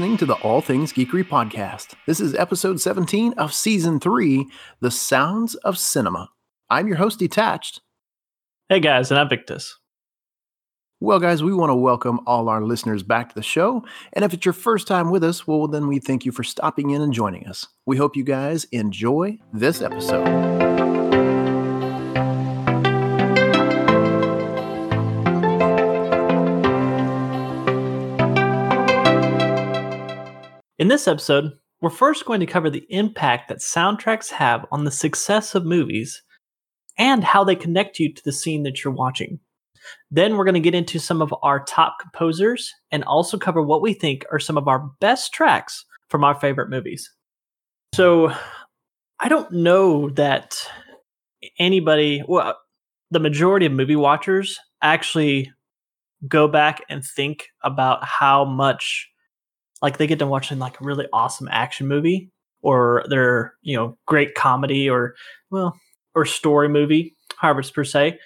listening to the All Things Geekery podcast. This is episode 17 of season 3, The Sounds of Cinema. I'm your host, Detached. Hey guys, and I'm Victus. Well, guys, we want to welcome all our listeners back to the show. And if it's your first time with us, well, then we thank you for stopping in and joining us. We hope you guys enjoy this episode. In this episode, we're first going to cover the impact that soundtracks have on the success of movies and how they connect you to the scene that you're watching. Then we're going to get into some of our top composers and also cover what we think are some of our best tracks from our favorite movies. So, I don't know that anybody, well, the majority of movie watchers actually go back and think about how much like they get to watching like a really awesome action movie or their you know great comedy or well or story movie however it's per se.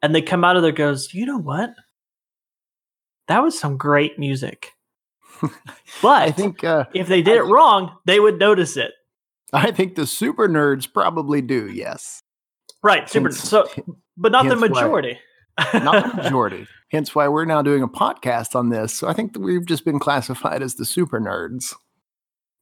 And they come out of there goes you know what? That was some great music. But I think uh, if they did I it wrong they would notice it. I think the super nerds probably do yes. Right super hence, so but not the majority not the majority Hence why we're now doing a podcast on this. So I think that we've just been classified as the super nerds.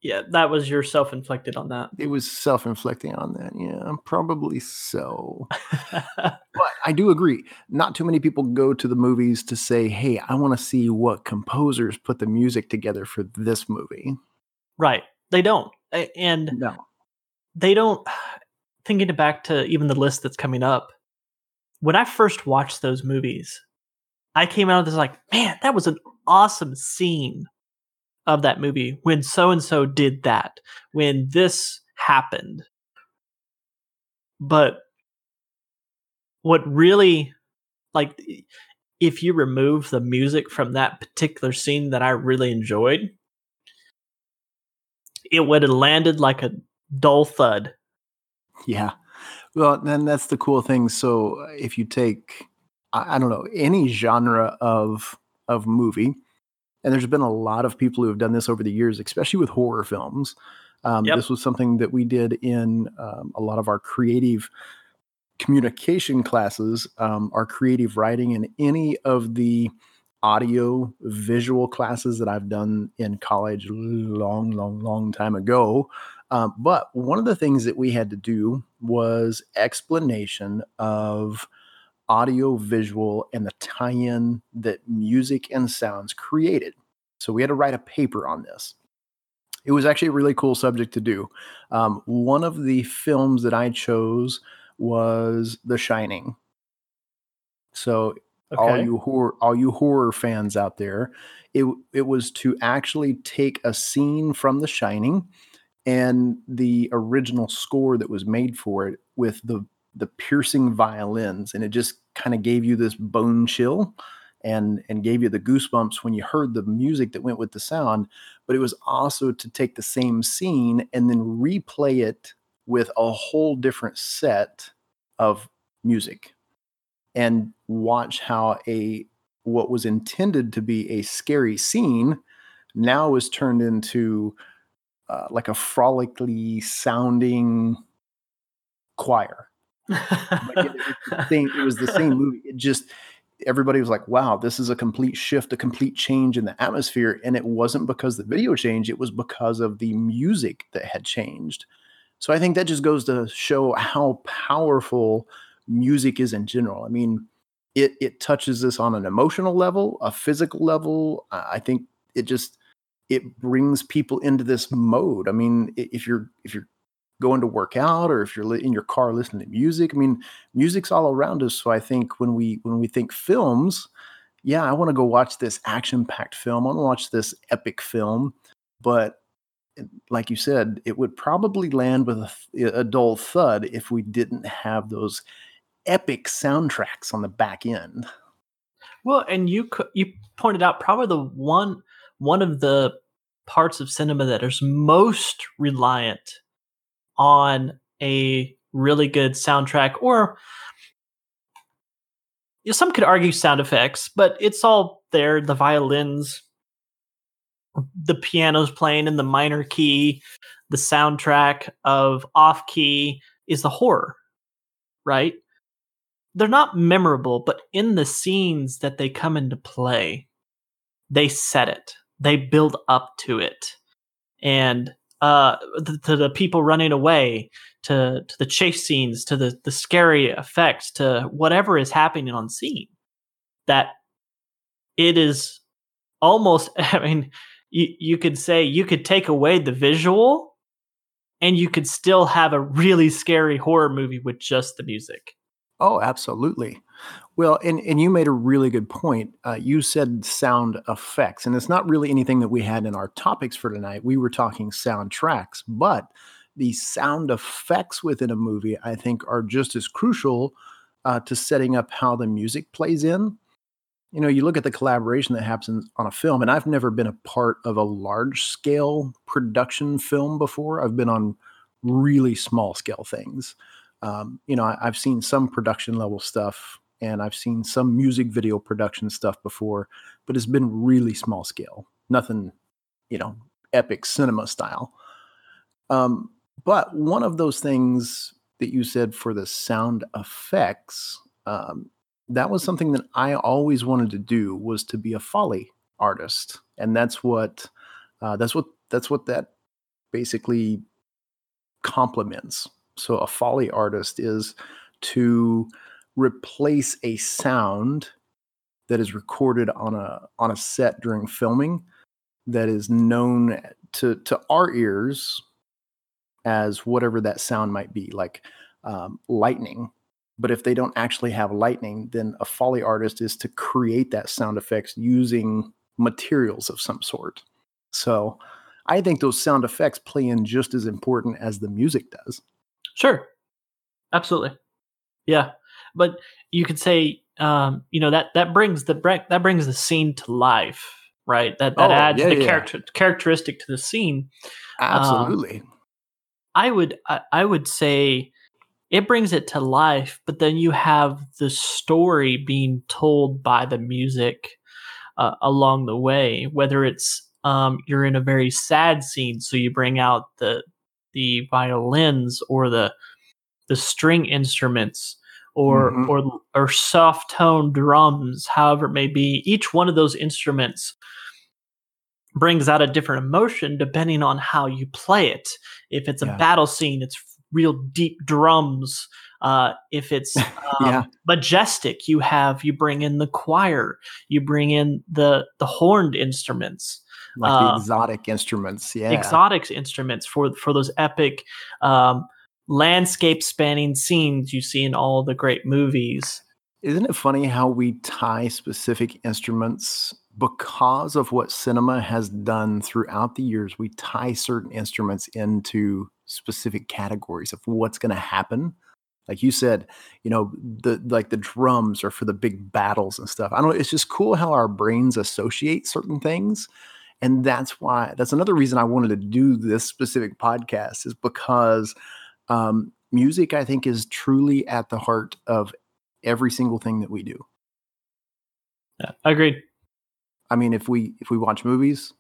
Yeah, that was your self inflicted on that. It was self inflicting on that. Yeah, probably so. but I do agree. Not too many people go to the movies to say, hey, I want to see what composers put the music together for this movie. Right. They don't. And no. they don't. Thinking back to even the list that's coming up, when I first watched those movies, I came out of this like, man, that was an awesome scene of that movie when so and so did that, when this happened. But what really, like, if you remove the music from that particular scene that I really enjoyed, it would have landed like a dull thud. Yeah. Well, then that's the cool thing. So if you take I, don't know any genre of of movie, and there's been a lot of people who have done this over the years, especially with horror films. Um, yep. This was something that we did in um, a lot of our creative communication classes, um, our creative writing, and any of the audio visual classes that I've done in college long, long, long time ago. Um, but one of the things that we had to do was explanation of audio, visual, and the tie in that music and sounds created. So we had to write a paper on this. It was actually a really cool subject to do. Um, one of the films that I chose was The Shining. So okay. all you horror, all you horror fans out there, it it was to actually take a scene from The Shining and the original score that was made for it with the the piercing violins and it just kind of gave you this bone chill and and gave you the goosebumps when you heard the music that went with the sound but it was also to take the same scene and then replay it with a whole different set of music and watch how a what was intended to be a scary scene now is turned into uh, like a frolically sounding choir it, it, same, it was the same movie. It just everybody was like, "Wow, this is a complete shift, a complete change in the atmosphere." And it wasn't because the video changed; it was because of the music that had changed. So I think that just goes to show how powerful music is in general. I mean, it it touches us on an emotional level, a physical level. I think it just it brings people into this mode. I mean, if you're if you're going to work out or if you're in your car listening to music i mean music's all around us. So i think when we when we think films yeah i want to go watch this action packed film. I want to watch this epic film. But like you said it would probably land with a, a dull thud if we didn't have those epic soundtracks on the back end. Well and you you pointed out probably the one one of the parts of cinema that is most reliant on a really good soundtrack or you know, some could argue sound effects, but it's all there. The violins, the piano's playing in the minor key, the soundtrack of Off Key is the horror, right? They're not memorable, but in the scenes that they come into play, they set it. They build up to it. And uh to the people running away, to to the chase scenes, to the the scary effects, to whatever is happening on scene. That it is almost I mean you you could say you could take away the visual and you could still have a really scary horror movie with just the music. Oh, absolutely. Well, and, and you made a really good point. Uh, you said sound effects, and it's not really anything that we had in our topics for tonight. We were talking soundtracks, but the sound effects within a movie, I think, are just as crucial uh, to setting up how the music plays in. You know, you look at the collaboration that happens on a film, and I've never been a part of a large scale production film before. I've been on really small scale things. Um, you know, I, I've seen some production level stuff and I've seen some music video production stuff before, but it's been really small scale. Nothing, you know, epic cinema style. Um, but one of those things that you said for the sound effects, um, that was something that I always wanted to do was to be a foley artist, and that's what uh, that's what that's what that basically complements. So a foley artist is to replace a sound that is recorded on a on a set during filming that is known to to our ears as whatever that sound might be like um, lightning but if they don't actually have lightning then a foley artist is to create that sound effects using materials of some sort so i think those sound effects play in just as important as the music does Sure. Absolutely. Yeah. But you could say um, you know that that brings the that brings the scene to life, right? That that Oh, adds yeah, the yeah. character characteristic to the scene. absolutely I would I, I would say it brings it to life, but then you have the story being told by the music uh, along the way. Whether it's um, you're in a very sad scene, so you bring out the the violins or the the string instruments or Mhm. or or soft tone drums, however it may be. Each one of those instruments brings out a different emotion depending on how you play it. If it's a Yeah. battle scene, it's real deep drums. Uh, if it's um, Yeah. majestic, you have you bring in the choir, you bring in the the horned instruments, like uh, the exotic instruments yeah exotic instruments for for those epic um, landscape spanning scenes you see in all the great movies. Isn't it funny how we tie specific instruments because of what cinema has done throughout the years? We tie certain instruments into specific categories of what's going to happen. Like you said, you know, the like the drums are for the big battles and stuff. I don't know. It's just cool how our brains associate certain things. And that's why that's another reason I wanted to do this specific podcast is because um, music, I think, is truly at the heart of every single thing that we do. Yeah, agreed. I mean, if we if we watch movies,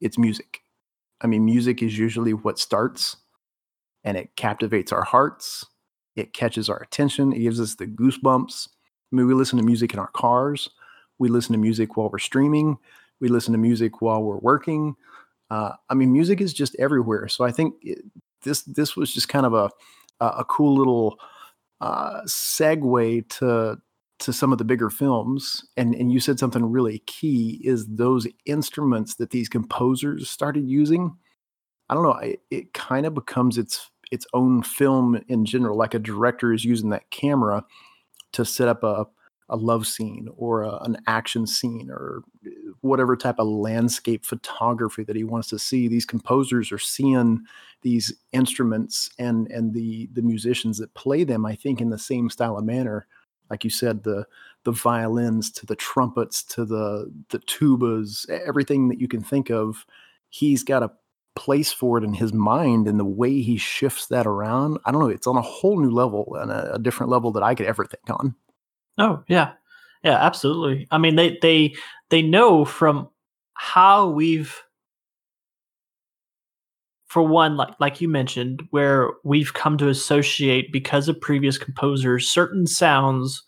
it's music. I mean, music is usually what starts and it captivates our hearts. It catches our attention. It gives us the goosebumps. I mean, we listen to music in our cars. We listen to music while we're streaming. We listen to music while we're working. Uh, I mean, music is just everywhere. So I think it, this this was just kind of a a cool little uh, segue to to some of the bigger films and and you said something really key is those instruments that these composers started using. I don't know it, it kind of becomes its its own film in general like a director is using that camera to set up a a love scene or a, an action scene or eh, whatever type of landscape photography that he wants to see these composers are seeing these instruments and and the the musicians that play them i think in the same style of manner. Like you said the the violins to the trumpets to the the tubas everything that you can think of he's got a place for it in his mind and the way he shifts that around. I don't know it's on a whole new level and a, a different level that i could ever think on Oh yeah, yeah, absolutely. I mean, they they they know from how we've for one, like like you mentioned, where we've come to associate because of previous composers certain sounds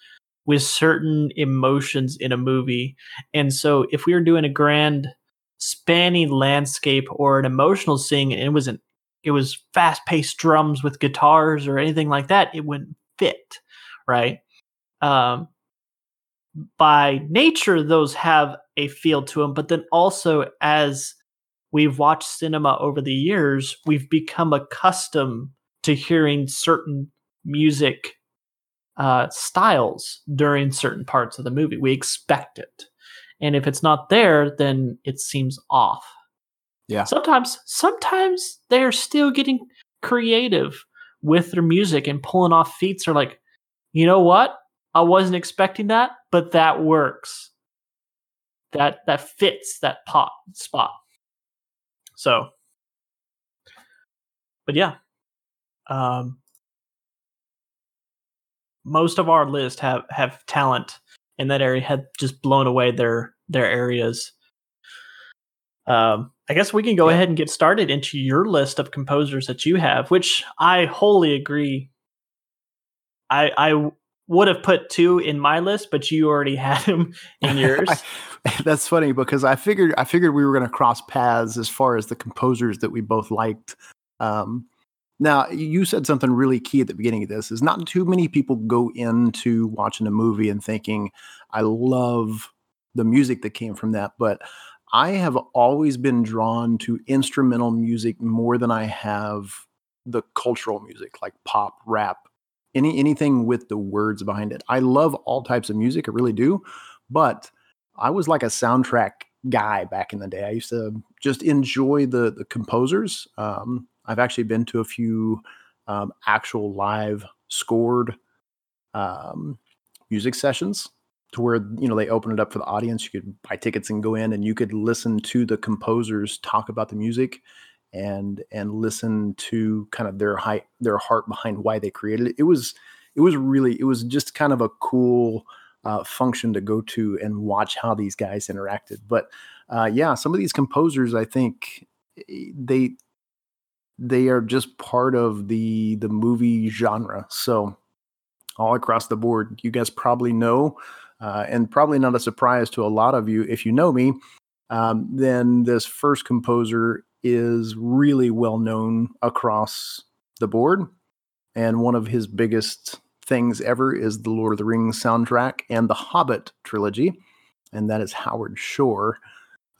with certain emotions in a movie. And so if we were doing a grand spanning landscape or an emotional scene and it was an it was fast paced drums with guitars or anything like that, it wouldn't fit, right? Um, by nature, those have a feel to them, but then also as we've watched cinema over the years, we've become accustomed to hearing certain music uh, styles during certain parts of the movie. We expect it. And if it's not there, then it seems off. Yeah. Sometimes, sometimes they're still getting creative with their music and pulling off feats. Are like, you know what? I wasn't expecting that, but that works. That that fits that pot spot. So, but yeah, um, most of our list have have talent in that area had just blown away their their areas. Um, I guess we can go ahead and get started into your list of composers that you have, which I wholly agree. I I would have put two in my list, but you already had them in yours. That's funny because I figured I figured we were going to cross paths as far as the composers that we both liked. Um, now, you said something really key at the beginning of this is not too many people go into watching a movie and thinking, I love the music that came from that. But I have always been drawn to instrumental music more than I have the cultural music like pop, rap, any anything with the words behind it. I love all types of music, I really do. But I was like a soundtrack guy back in the day. I used to just enjoy the the composers. Um, I've actually been to a few um, actual live scored um, music sessions to where you know they open it up for the audience. You could buy tickets and go in, and you could listen to the composers talk about the music and and listen to kind of their height, their heart behind why they created it. It was it was really it was just kind of a cool uh, function to go to and watch how these guys interacted. But uh, yeah, some of these composers, I think eh, they they are just part of the the movie genre. So all across the board, you guys probably know, uh, and probably not a surprise to a lot of you if you know me. Um, then this first composer is really well known across the board, and one of his biggest things ever is the Lord of the Rings soundtrack and the Hobbit trilogy, and that is Howard Shore.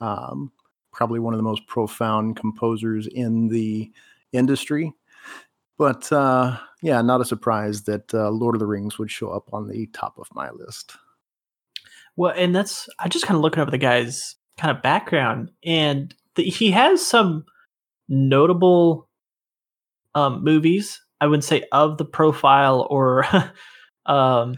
Um, probably one of the most profound composers in the industry. But uh, yeah, not a surprise that uh, Lord of the Rings would show up on the top of my list. Well, and that's I just kind of looking over the guy's kind of background, and he has some notable um, movies. I would say of the profile or um,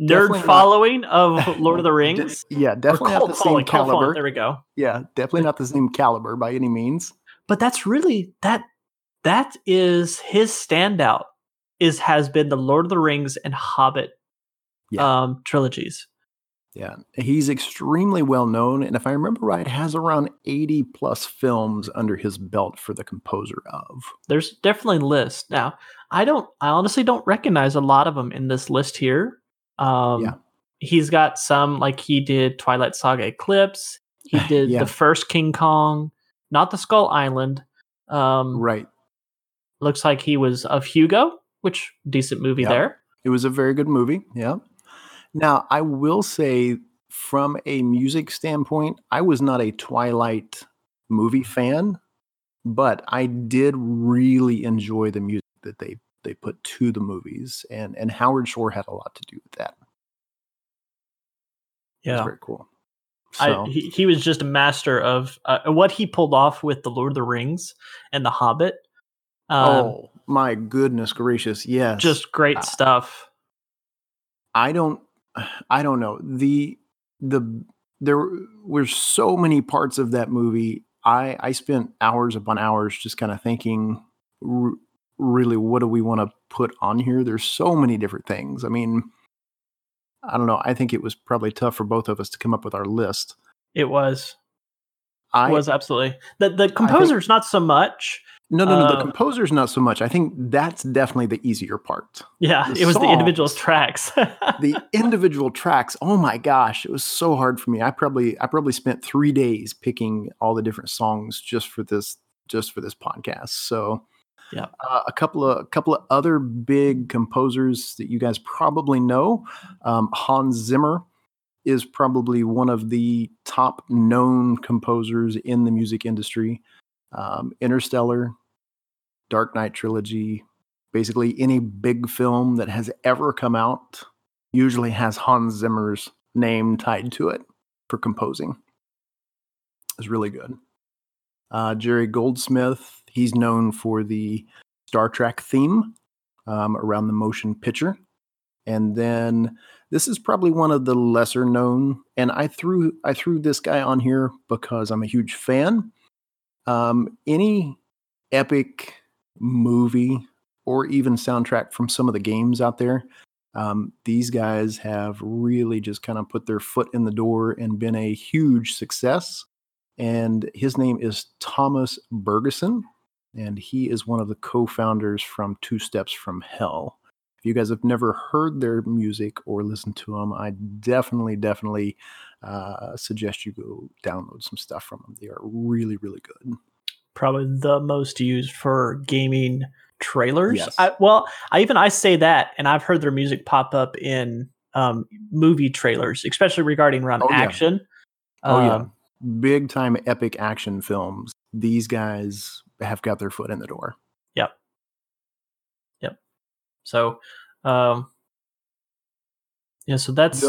nerd definitely following not. of Lord of the Rings. yeah, definitely not the same caliber. There we go. Yeah, definitely not the same caliber by any means. But that's really that that is his standout is has been the Lord of the Rings and Hobbit yeah. um, trilogies. Yeah, he's extremely well known, and if I remember right, has around eighty plus films under his belt for the composer of. There's definitely a list now. I don't. I honestly don't recognize a lot of them in this list here. Um, yeah, he's got some like he did Twilight Saga Eclipse. He did yeah. the first King Kong, not the Skull Island. Um, right. Looks like he was of Hugo, which decent movie there. It was a very good movie. Yeah. Now, I will say from a music standpoint, I was not a Twilight movie fan, but I did really enjoy the music that they they put to the movies and and Howard Shore had a lot to do with that. Yeah. very cool. So. I, he, he was just a master of uh, what he pulled off with the Lord of the Rings and the Hobbit um, oh my goodness gracious! Yes, just great uh, stuff. I don't, I don't know the the there were so many parts of that movie. I I spent hours upon hours just kind of thinking, r- really, what do we want to put on here? There's so many different things. I mean, I don't know. I think it was probably tough for both of us to come up with our list. It was. I, it was absolutely the the composers think, not so much No, no, no. The Uh, composer's not so much. I think that's definitely the easier part. Yeah, the it was the individual tracks. The individual tracks. Oh my gosh, it was so hard for me. I probably, I probably spent three days picking all the different songs just for this, just for this podcast. So, Yeah. uh, a couple of, a couple of other big composers that you guys probably know. Um, Hans Zimmer is probably one of the top known composers in the music industry. Um, Interstellar, Dark Knight trilogy, basically any big film that has ever come out usually has Hans Zimmer's name tied to it for composing. It's really good. Uh, Jerry Goldsmith, he's known for the Star Trek theme um, around the motion picture. And then this is probably one of the lesser known, and I threw I threw this guy on here because I'm a huge fan. Um, any epic movie or even soundtrack from some of the games out there, um, these guys have really just kind of put their foot in the door and been a huge success. And his name is Thomas Bergersen, and he is one of the co-founders from Two Steps from Hell. If you guys have never heard their music or listened to them, I definitely, definitely uh, suggest you go download some stuff from them. They are really, really good. Probably the most used for gaming trailers. Yes. I, well, I even I say that, and I've heard their music pop up in um, movie trailers, especially regarding around Oh, yeah. action. Oh yeah, Um, big time epic action films. These guys have got their foot in the door. Yep. Yep. So, um, yeah. So that's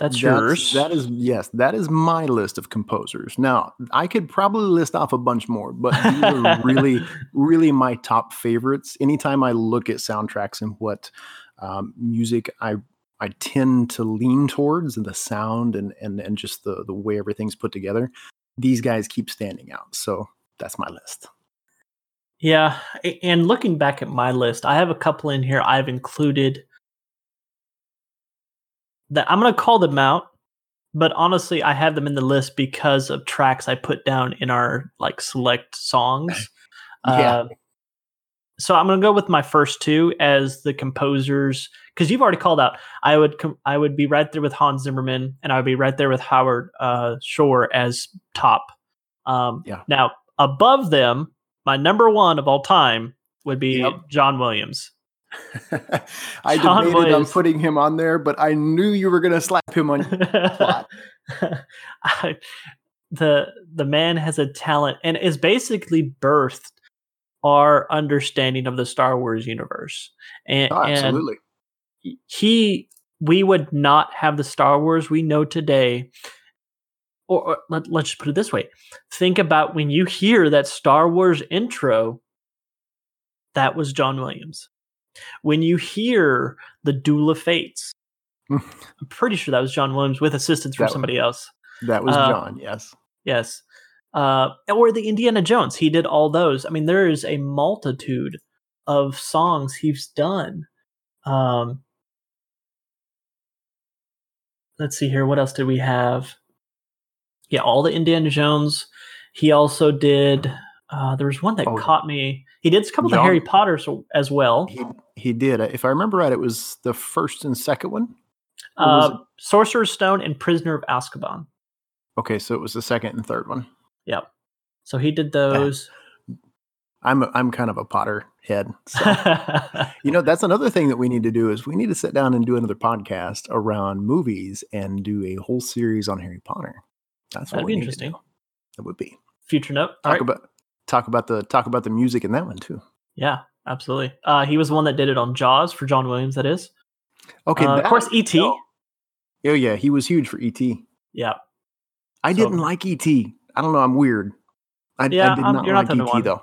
that's yours. That is yes, that is my list of composers. Now I could probably list off a bunch more, but these are really, really my top favorites. Anytime I look at soundtracks and what um, music I I tend to lean towards, and the sound and and and just the the way everything's put together, these guys keep standing out. So that's my list. Yeah, and looking back at my list, I have a couple in here I've included that I'm going to call them out, but honestly, I have them in the list because of tracks I put down in our like select songs. Yeah. Uh, so I'm going to go with my first two as the composers because you've already called out. I would com- I would be right there with Hans Zimmerman, and I would be right there with Howard uh, Shore as top. Um, Yeah. Now above them, my number one of all time would be Yep. John Williams. I debated on putting him on there, but I knew you were going to slap him on. Plot. I- the the man has a talent and is basically birthed our understanding of the Star Wars universe. And, Oh, and absolutely. he we would not have the Star Wars we know today. Or, or let, let's just put it this way. Think about when you hear that Star Wars intro, that was John Williams. When you hear the Duel of Fates, I'm pretty sure that was John Williams with assistance from That- somebody else. That was uh, John. Yes. Yes. Uh, or the Indiana Jones. He did all those. I mean, there is a multitude of songs he's done. Um, let's see here. What else did we have? Yeah, all the Indiana Jones. He also did. Uh, there was one that Oh. caught me. He did a couple of John- Harry Potters as well. He he did. If I remember right, it was the first and second one. Uh, Sorcerer's Stone and Prisoner of Azkaban. Okay, so it was the second and third one. Yep. So he did those. I'm a, I'm kind of a Potter head. So. you know, that's another thing that we need to do is we need to sit down and do another podcast around movies and do a whole series on Harry Potter. That's what That'd we be need to interesting. do. That would be Future note. talk right. about talk about the talk about the music in that one too. Yeah, absolutely. Uh, he was the one that did it on Jaws for John Williams. That is. Okay, Uh, that- of course, E.T. no. Oh yeah, he was huge for ET. Yeah. I So- didn't like ET. I don't know. I'm weird. I, Yeah, I did not you're not like the ET one. though.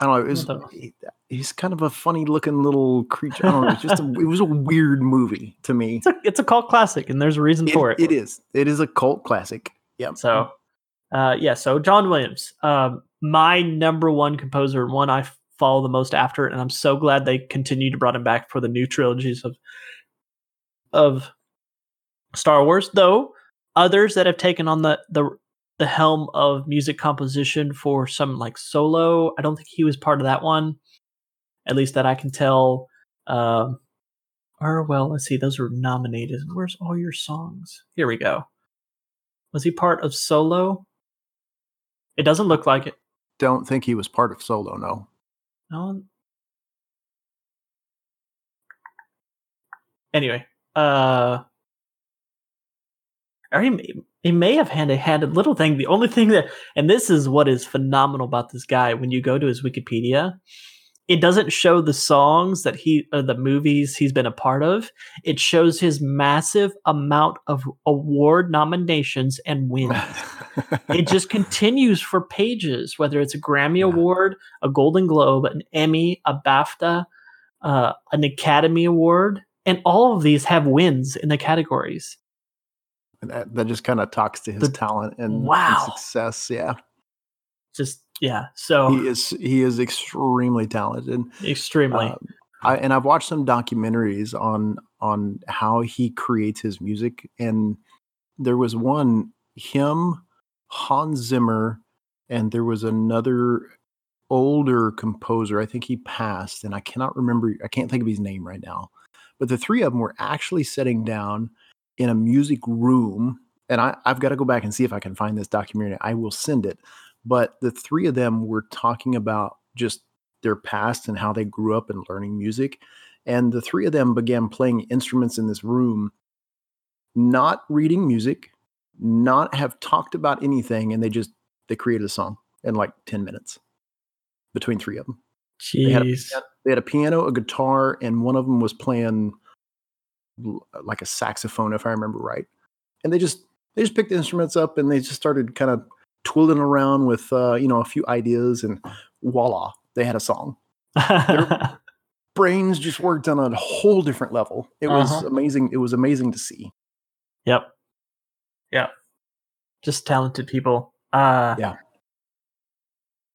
I don't know. It was, Not he- he's kind of a funny looking little creature. I don't know. It's just a, it was a weird movie to me. It's a it's a cult classic, and there's a reason It- for it. it is. It is a cult classic. Yeah. So, uh, yeah. So John Williams, um, my number one composer, one I follow the most after, it. and I'm so glad they continue to brought him back for the new trilogies of of Star Wars. Though others that have taken on the the the helm of music composition for some like solo. I don't think he was part of that one, at least that I can tell. Um, or well, let's see, those were nominated. Where's all your songs? Here we go. Was he part of solo? It doesn't look like it. Don't think he was part of solo. No. No. Anyway, uh, or he may, he may have had a had a little thing. The only thing that, and this is what is phenomenal about this guy. When you go to his Wikipedia, it doesn't show the songs that he or the movies he's been a part of. It shows his massive amount of award nominations and wins. it just continues for pages, whether it's a Grammy yeah. Award, a Golden Globe, an Emmy, a BAFTA, uh, an Academy Award, and all of these have wins in the categories. That, that just kind of talks to his the, talent and, wow. and success. Yeah. Just yeah. So he is he is extremely talented. Extremely. Uh, I, and I've watched some documentaries on on how he creates his music, and there was one him, Hans Zimmer, and there was another older composer. I think he passed, and I cannot remember. I can't think of his name right now. But the three of them were actually sitting down in a music room. And I, I've got to go back and see if I can find this documentary. I will send it. But the three of them were talking about just their past and how they grew up and learning music. And the three of them began playing instruments in this room, not reading music, not have talked about anything, and they just they created a song in like 10 minutes between three of them. Jeez. They had, a, they had a piano, a guitar, and one of them was playing like a saxophone, if I remember right. And they just they just picked the instruments up and they just started kind of twiddling around with uh, you know a few ideas, and voila, they had a song. Their brains just worked on a whole different level. It uh-huh. was amazing. It was amazing to see. Yep. Yep. Just talented people. Uh, yeah.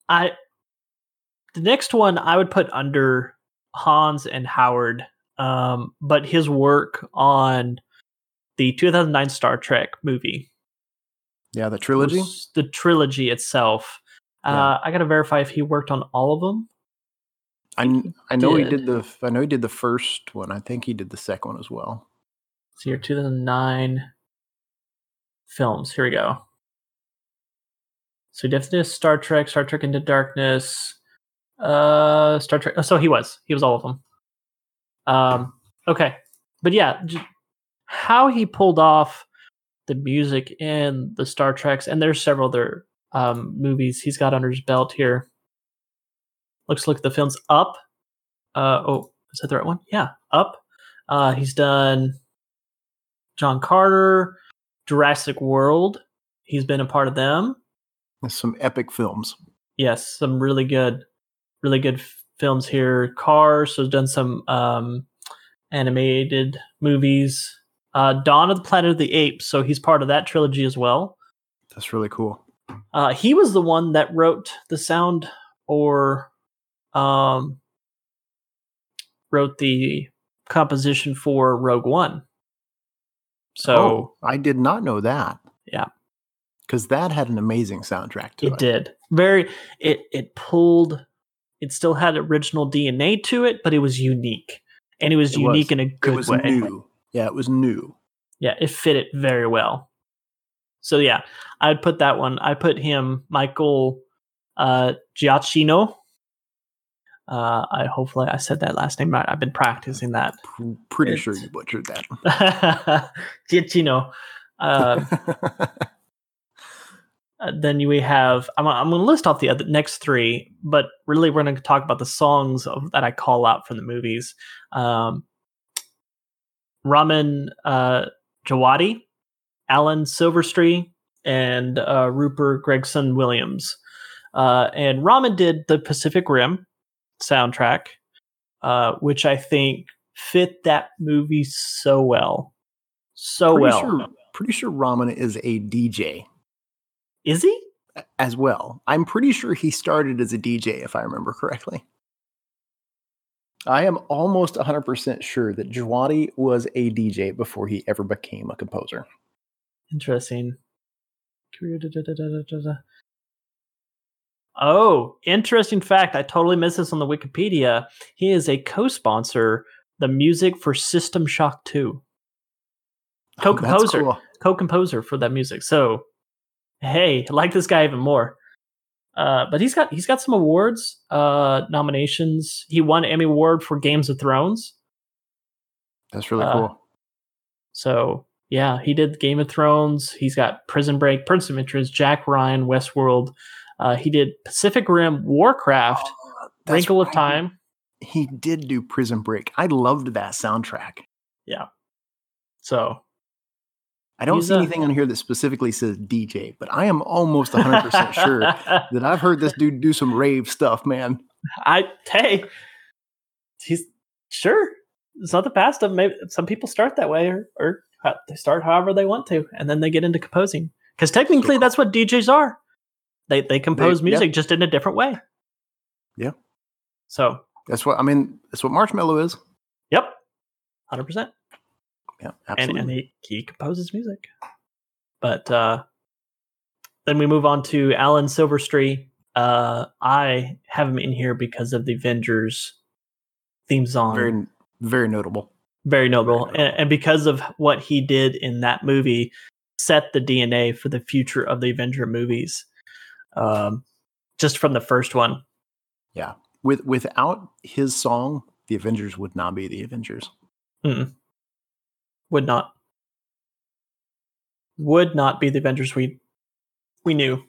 I the next one I would put under Hans and Howard um, but his work on the 2009 Star Trek movie. Yeah, the trilogy. The trilogy itself. Yeah. Uh, I got to verify if he worked on all of them. I I know did. he did the I know he did the first one. I think he did the second one as well. So your 2009 films. Here we go. So definitely Star Trek, Star Trek Into Darkness, uh, Star Trek. Oh, so he was. He was all of them. Um, okay, but yeah, how he pulled off the music in the Star Treks, and there's several other um, movies he's got under his belt here. Let's look at the films. Up. Uh, oh, is that the right one? Yeah, Up. Uh, he's done John Carter, Jurassic World. He's been a part of them. Some epic films. Yes, some really good, really good films here. Cars, so done some um, animated movies. Uh, Dawn of the Planet of the Apes, so he's part of that trilogy as well. That's really cool. Uh, he was the one that wrote the sound or um, wrote the composition for Rogue One. So oh, I did not know that. Yeah, because that had an amazing soundtrack to it. It did very. It it pulled it still had original DNA to it, but it was unique, and it was it unique was. in a good it was way. New. Yeah, it was new. Yeah, it fit it very well. So yeah, I'd put that one. I put him, Michael uh, Giacchino. Uh, I hopefully I said that last name right. I've been practicing that. Pretty it's, sure you butchered that. Giacchino. Uh, Uh, then we have I'm, I'm going to list off the other next three, but really we're going to talk about the songs of, that I call out from the movies. Um, Ramin uh, Djawadi, Alan Silvestri, and uh, Rupert Gregson Williams. Uh, and Ramin did the Pacific Rim soundtrack, uh, which I think fit that movie so well, so pretty well. Sure, pretty sure Ramin is a DJ. Is he? As well. I'm pretty sure he started as a DJ, if I remember correctly. I am almost 100% sure that Djawadi was a DJ before he ever became a composer. Interesting. Oh, interesting fact. I totally missed this on the Wikipedia. He is a co sponsor, the music for System Shock 2. Co composer. Oh, cool. Co composer for that music. So, hey, I like this guy even more. Uh, but he's got he's got some awards, uh, nominations. He won Emmy Award for Games of Thrones. That's really Uh, cool. So yeah, he did Game of Thrones. He's got Prison Break, Person of Interest, Jack Ryan, Westworld. Uh, he did Pacific Rim, Warcraft, Oh, Wrinkle of. Time. He did do Prison Break. I loved that soundtrack. Yeah. So I don't see a- anything on here that specifically says DJ, but I am almost 100% sure that I've heard this dude do some rave stuff, man. I hey, he's sure it's not the past of maybe some people start that way or or uh, they start however they want to and then they get into composing because technically cool. that's what DJs are. They they compose yeah. music just in a different way. Yeah. So That's what I mean. That's what Marshmello is. yep, hundred percent. Yeah, and, absolutely. and he, he composes music. But uh, then we move on to Alan Silvestri. Uh, I have him in here because of the Avengers theme song. Very, very, very notable. very noble. very And, and because of what he did in that movie, set the DNA for the future of the Avenger movies. Um, just from the first one. Yeah. With without his song, the Avengers would not be the Avengers. Would not. Would not be the Avengers we we knew.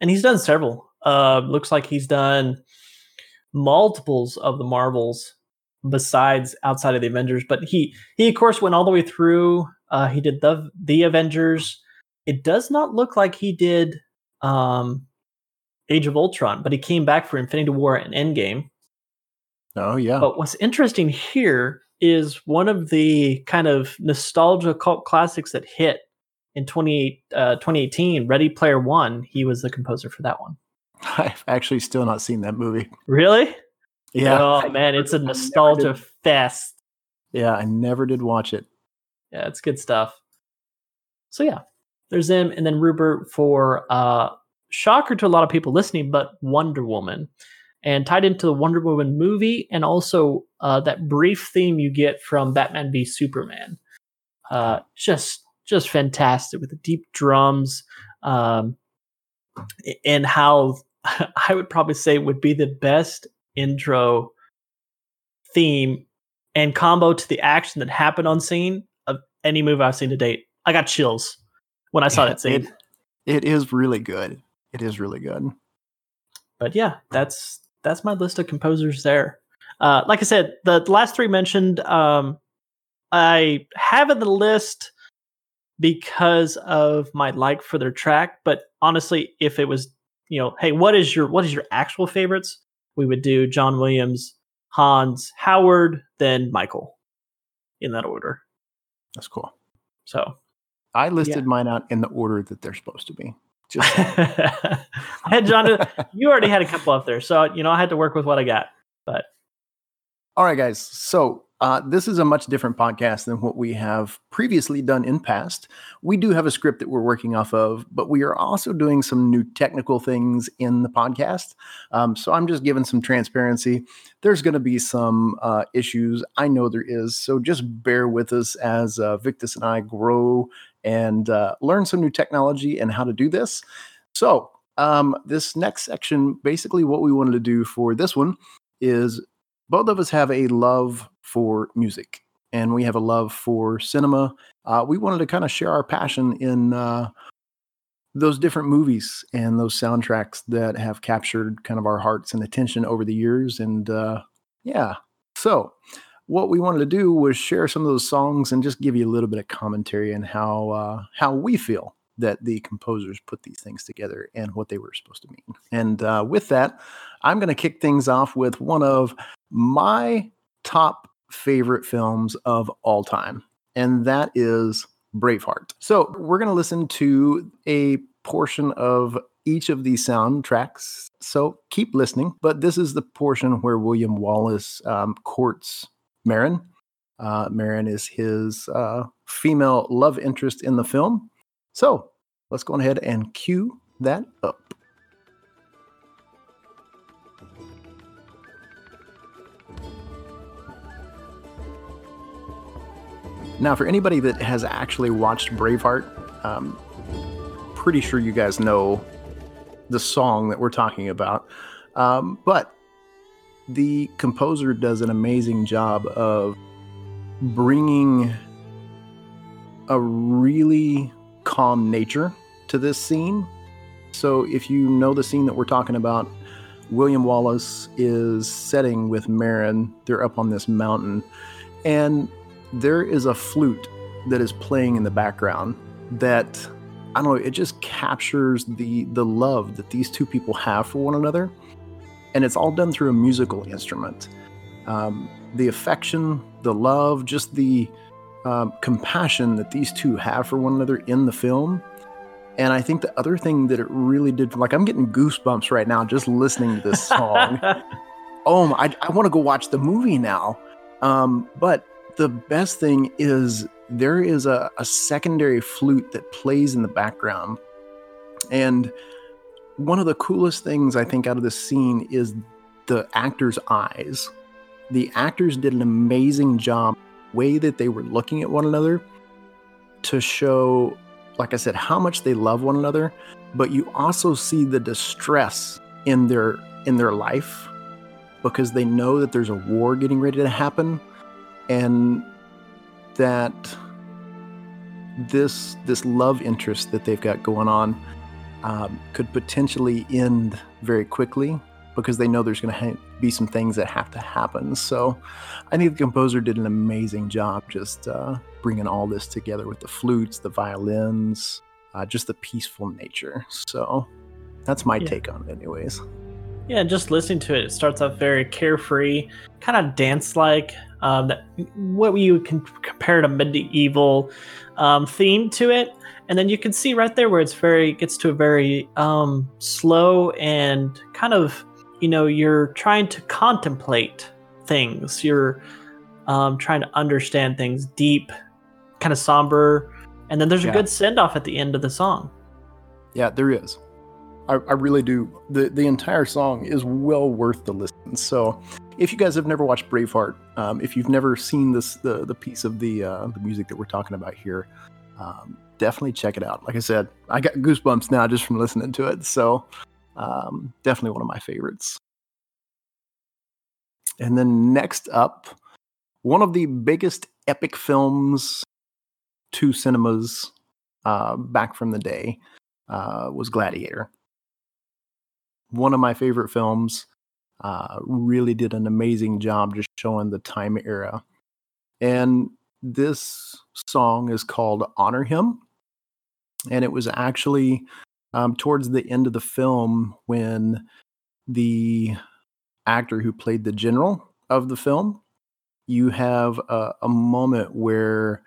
And he's done several. Uh looks like he's done multiples of the Marvels besides outside of the Avengers. But he he of course went all the way through. Uh he did the the Avengers. It does not look like he did um Age of Ultron, but he came back for Infinity War and Endgame. Oh yeah, But what's interesting here is one of the kind of nostalgia cult classics that hit in 28, uh, 2018, Ready Player One. He was the composer for that one. I've actually still not seen that movie. Really? Yeah, Oh man, it's a nostalgia fest. yeah, I never did watch it. Yeah, it's good stuff. So yeah, there's him, and then Rupert for uh, shocker to a lot of people listening, but Wonder Woman, and tied into the Wonder Woman movie, and also uh, that brief theme you get from Batman v Superman. Uh, just just fantastic with the deep drums, um, and how I would probably say would be the best intro theme and combo to the action that happened on scene of any movie I've seen to date. I got chills when I saw that scene. It, it is really good. It is really good. but yeah, that's that's my list of composers there. Uh, like I said, the, last three mentioned, um, I have in the list because of my like for their track. But honestly, if it was, you know, hey, what is your what is your actual favorites? We would do John Williams, Hans, Howard, then Michael, in that order. That's cool. So I listed mine out in the order that they're supposed to be. Just I had John. You already had a couple up there, so you know I had to work with what I got. But All right, guys. So uh, this is a much different podcast than what we have previously done in past. We do have a script that we're working off of, but we are also doing some new technical things in the podcast. Um, so I'm just giving some transparency. There's going to be some uh, issues. I know there is. So just bear with us as uh, Victus and I grow and uh, learn some new technology and how to do this. So um, this next section, basically, what we wanted to do for this one is both of us have a love for music and we have a love for cinema. Uh, we wanted to kind of share our passion in uh, those different movies and those soundtracks that have captured kind of our hearts and attention over the years. And uh, yeah, so what we wanted to do was share some of those songs and just give you a little bit of commentary on how uh, how we feel that the composers put these things together and what they were supposed to mean. And uh, with that, I'm going to kick things off with one of my top favorite films of all time, and that is Braveheart. So we're going to listen to a portion of each of these soundtracks. So keep listening. But this is the portion where William Wallace um, courts Murron. Uh, Murron is his uh, female love interest in the film. So let's go ahead and cue that up. Now, for anybody that has actually watched Braveheart, um, pretty sure you guys know the song that we're talking about. Um, but the composer does an amazing job of bringing a really calm nature to this scene. So, if you know the scene that we're talking about, William Wallace is setting with Murron. They're up on this mountain, and there is a flute that is playing in the background that I don't know, it just captures the the love that these two people have for one another. And it's all done through a musical instrument. Um, the affection, the love, just the um, compassion that these two have for one another in the film. And I think the other thing that it really did, like I'm getting goosebumps right now just listening to this song. oh, my, I, I want to go watch the movie now. Um, but the best thing is there is a, a secondary flute that plays in the background. And one of the coolest things I think out of this scene is the actors' eyes. The actors did an amazing job way that they were looking at one another to show like I said how much they love one another, but you also see the distress in their in their life because they know that there's a war getting ready to happen and that this this love interest that they've got going on um, could potentially end very quickly because they know there's going to ha- be some things that have to happen. So I think the composer did an amazing job just uh, bringing all this together with the flutes, the violins, uh, just the peaceful nature. So that's my yeah. take on it, anyways. Yeah, just listening to it, it starts off very carefree, kind of dance-like. Um, that what you can compare to medieval um, theme to it, and then you can see right there where it's very gets to a very um, slow and kind of you know you're trying to contemplate things. You're um, trying to understand things deep, kind of somber, and then there's yeah. a good send off at the end of the song. Yeah, there is. I, I really do. The the entire song is well worth the listen. So, if you guys have never watched Braveheart, um, if you've never seen this the the piece of the uh, the music that we're talking about here, um, definitely check it out. Like I said, I got goosebumps now just from listening to it. So, um, definitely one of my favorites. And then next up, one of the biggest epic films to cinemas uh, back from the day uh, was Gladiator one of my favorite films. Uh, really did an amazing job just showing the time era. And this song is called Honor Him. And it was actually um, towards the end of the film when the actor who played the general of the film, you have a, a moment where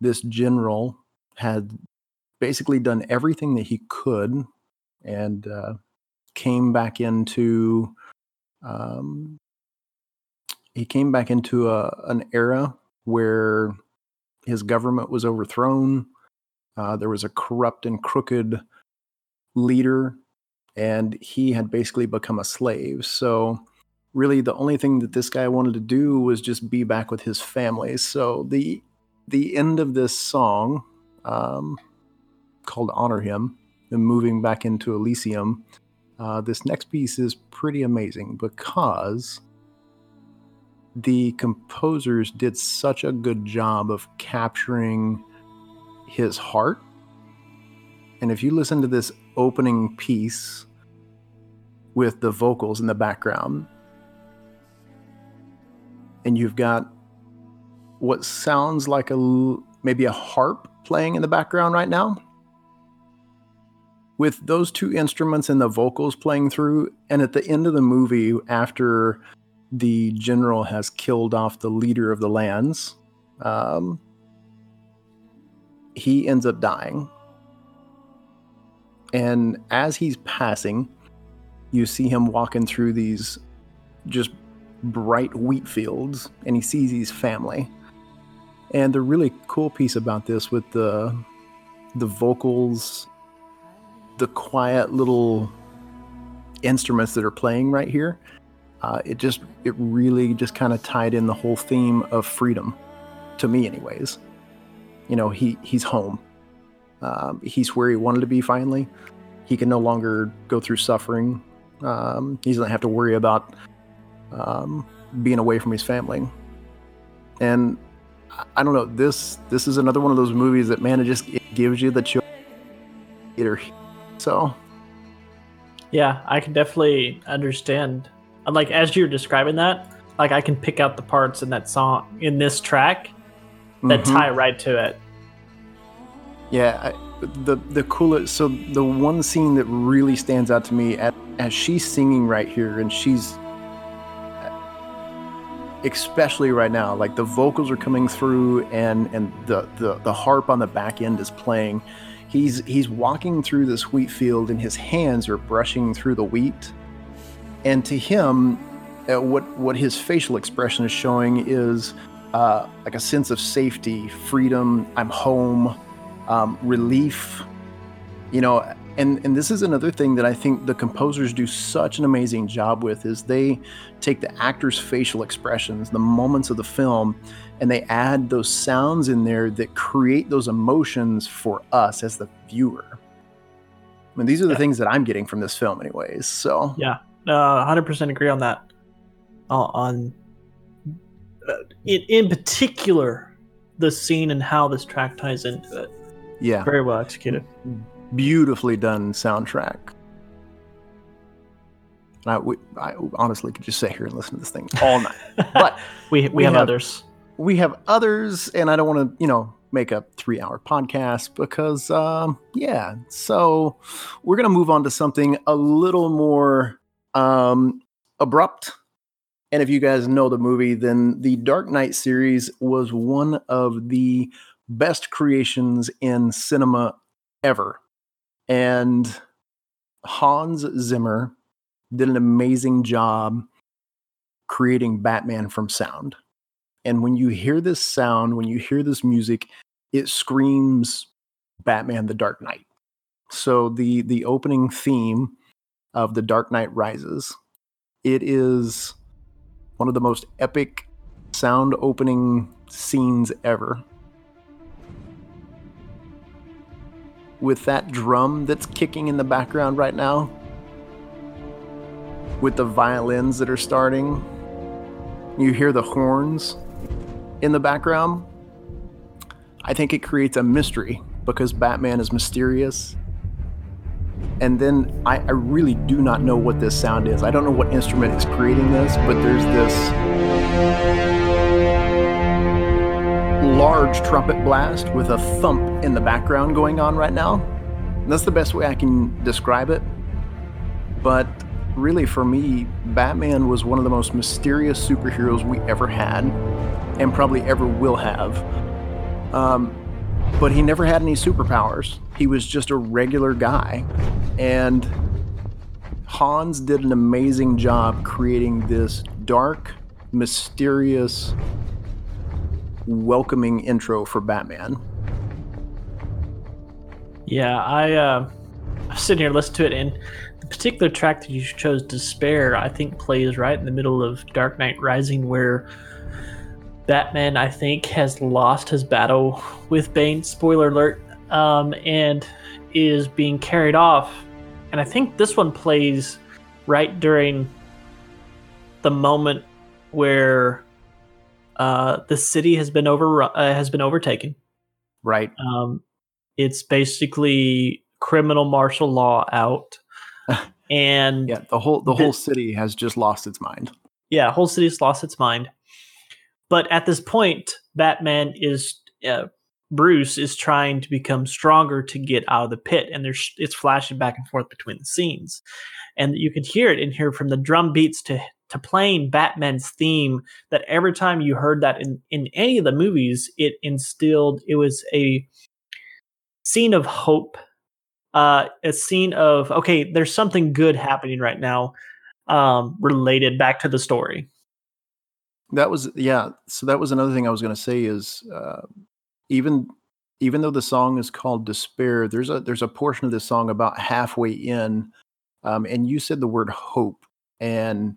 this general had basically done everything that he could and uh, came back into um, he came back into a, an era where his government was overthrown. Uh, there was a corrupt and crooked leader, and he had basically become a slave. So, really, the only thing that this guy wanted to do was just be back with his family. So, the the end of this song, um, called "Honor Him," and moving back into Elysium, uh, this next piece is pretty amazing because the composers did such a good job of capturing his heart. And if you listen to this opening piece with the vocals in the background, and you've got what sounds like a maybe a harp playing in the background right now with those two instruments and the vocals playing through, and at the end of the movie, after the general has killed off the leader of the lands, um, he ends up dying. And as he's passing, you see him walking through these just bright wheat fields, and he sees his family. And the really cool piece about this with the the vocals the quiet little instruments that are playing right here, uh, it just it really just kind of tied in the whole theme of freedom, to me, anyways. You know, he he's home. Um, he's where he wanted to be finally. He can no longer go through suffering. Um, he doesn't have to worry about um, being away from his family. And I don't know. This this is another one of those movies that man, it just it gives you the chill. So, yeah, I can definitely understand. Like as you're describing that, like I can pick out the parts in that song in this track that Mhm. tie right to it. Yeah, I, the the coolest. So the one scene that really stands out to me at, as she's singing right here, and she's especially right now, like the vocals are coming through, and and the the the harp on the back end is playing. He's he's walking through this wheat field, and his hands are brushing through the wheat, and to him, uh, what what his facial expression is showing is uh, like a sense of safety, freedom. I'm home um, relief you know and and this is another thing that i think the composers do such an amazing job with is they take the actors facial expressions the moments of the film and they add those sounds in there that create those emotions for us as the viewer i mean these are the Yeah. things that i'm getting from this film anyways so Yeah, uh, 100% agree on that. Uh, on uh, in, in particular, the scene and how this track ties into it. yeah Very well executed. beautifully done soundtrack and I, we, I honestly could just sit here and listen to this thing all night but we we, we have, have- others. we have others and i don't want to you know make a three hour podcast because um yeah so we're gonna move on to something a little more um abrupt and if you guys know the movie then the dark knight series was one of the best creations in cinema ever and hans zimmer did an amazing job creating batman from sound and when you hear this sound, when you hear this music, it screams Batman the Dark Knight. So the the opening theme of The Dark Knight Rises, it is one of the most epic sound opening scenes ever. With that drum that's kicking in the background right now, with the violins that are starting, you hear the horns in the background, I think it creates a mystery because Batman is mysterious. And then I, I really do not know what this sound is. I don't know what instrument is creating this, but there's this large trumpet blast with a thump in the background going on right now. And that's the best way I can describe it. But really, for me, Batman was one of the most mysterious superheroes we ever had and probably ever will have. Um, but he never had any superpowers. He was just a regular guy. And Hans did an amazing job creating this dark, mysterious, welcoming intro for Batman. Yeah, I uh, I was sitting here listening to it, and the particular track that you chose, "Despair," I think plays right in the middle of Dark Knight Rising, where Batman, I think, has lost his battle with Bane. Spoiler alert! Um, and is being carried off, and I think this one plays right during the moment where uh, the city has been over uh, has been overtaken. Right? Um, it's basically criminal martial law out, and Yeah, the whole the whole Thi- city has just lost its mind. yeah, whole city's lost its mind. But at this point, Batman is uh, Bruce is trying to become stronger to get out of the pit, and there's it's flashing back and forth between the scenes, and you can hear it in here from the drum beats to to playing Batman's theme. That every time you heard that in in any of the movies, it instilled it was a scene of hope, uh, a scene of okay, there's something good happening right now, um, related back to the story. That was yeah. So that was another thing I was going to say is uh, even even though the song is called Despair, there's a there's a portion of this song about halfway in, um, and you said the word hope, and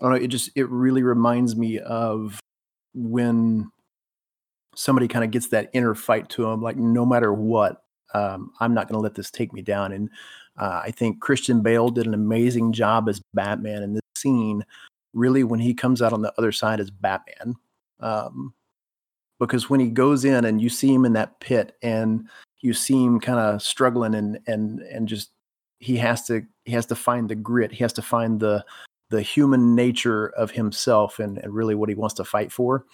I don't know, it just it really reminds me of when somebody kind of gets that inner fight to them, like no matter what, um, I'm not going to let this take me down. And uh, I think Christian Bale did an amazing job as Batman in this scene. Really, when he comes out on the other side as Batman, um, because when he goes in and you see him in that pit and you see him kind of struggling and and and just he has to he has to find the grit. He has to find the the human nature of himself and, and really what he wants to fight for.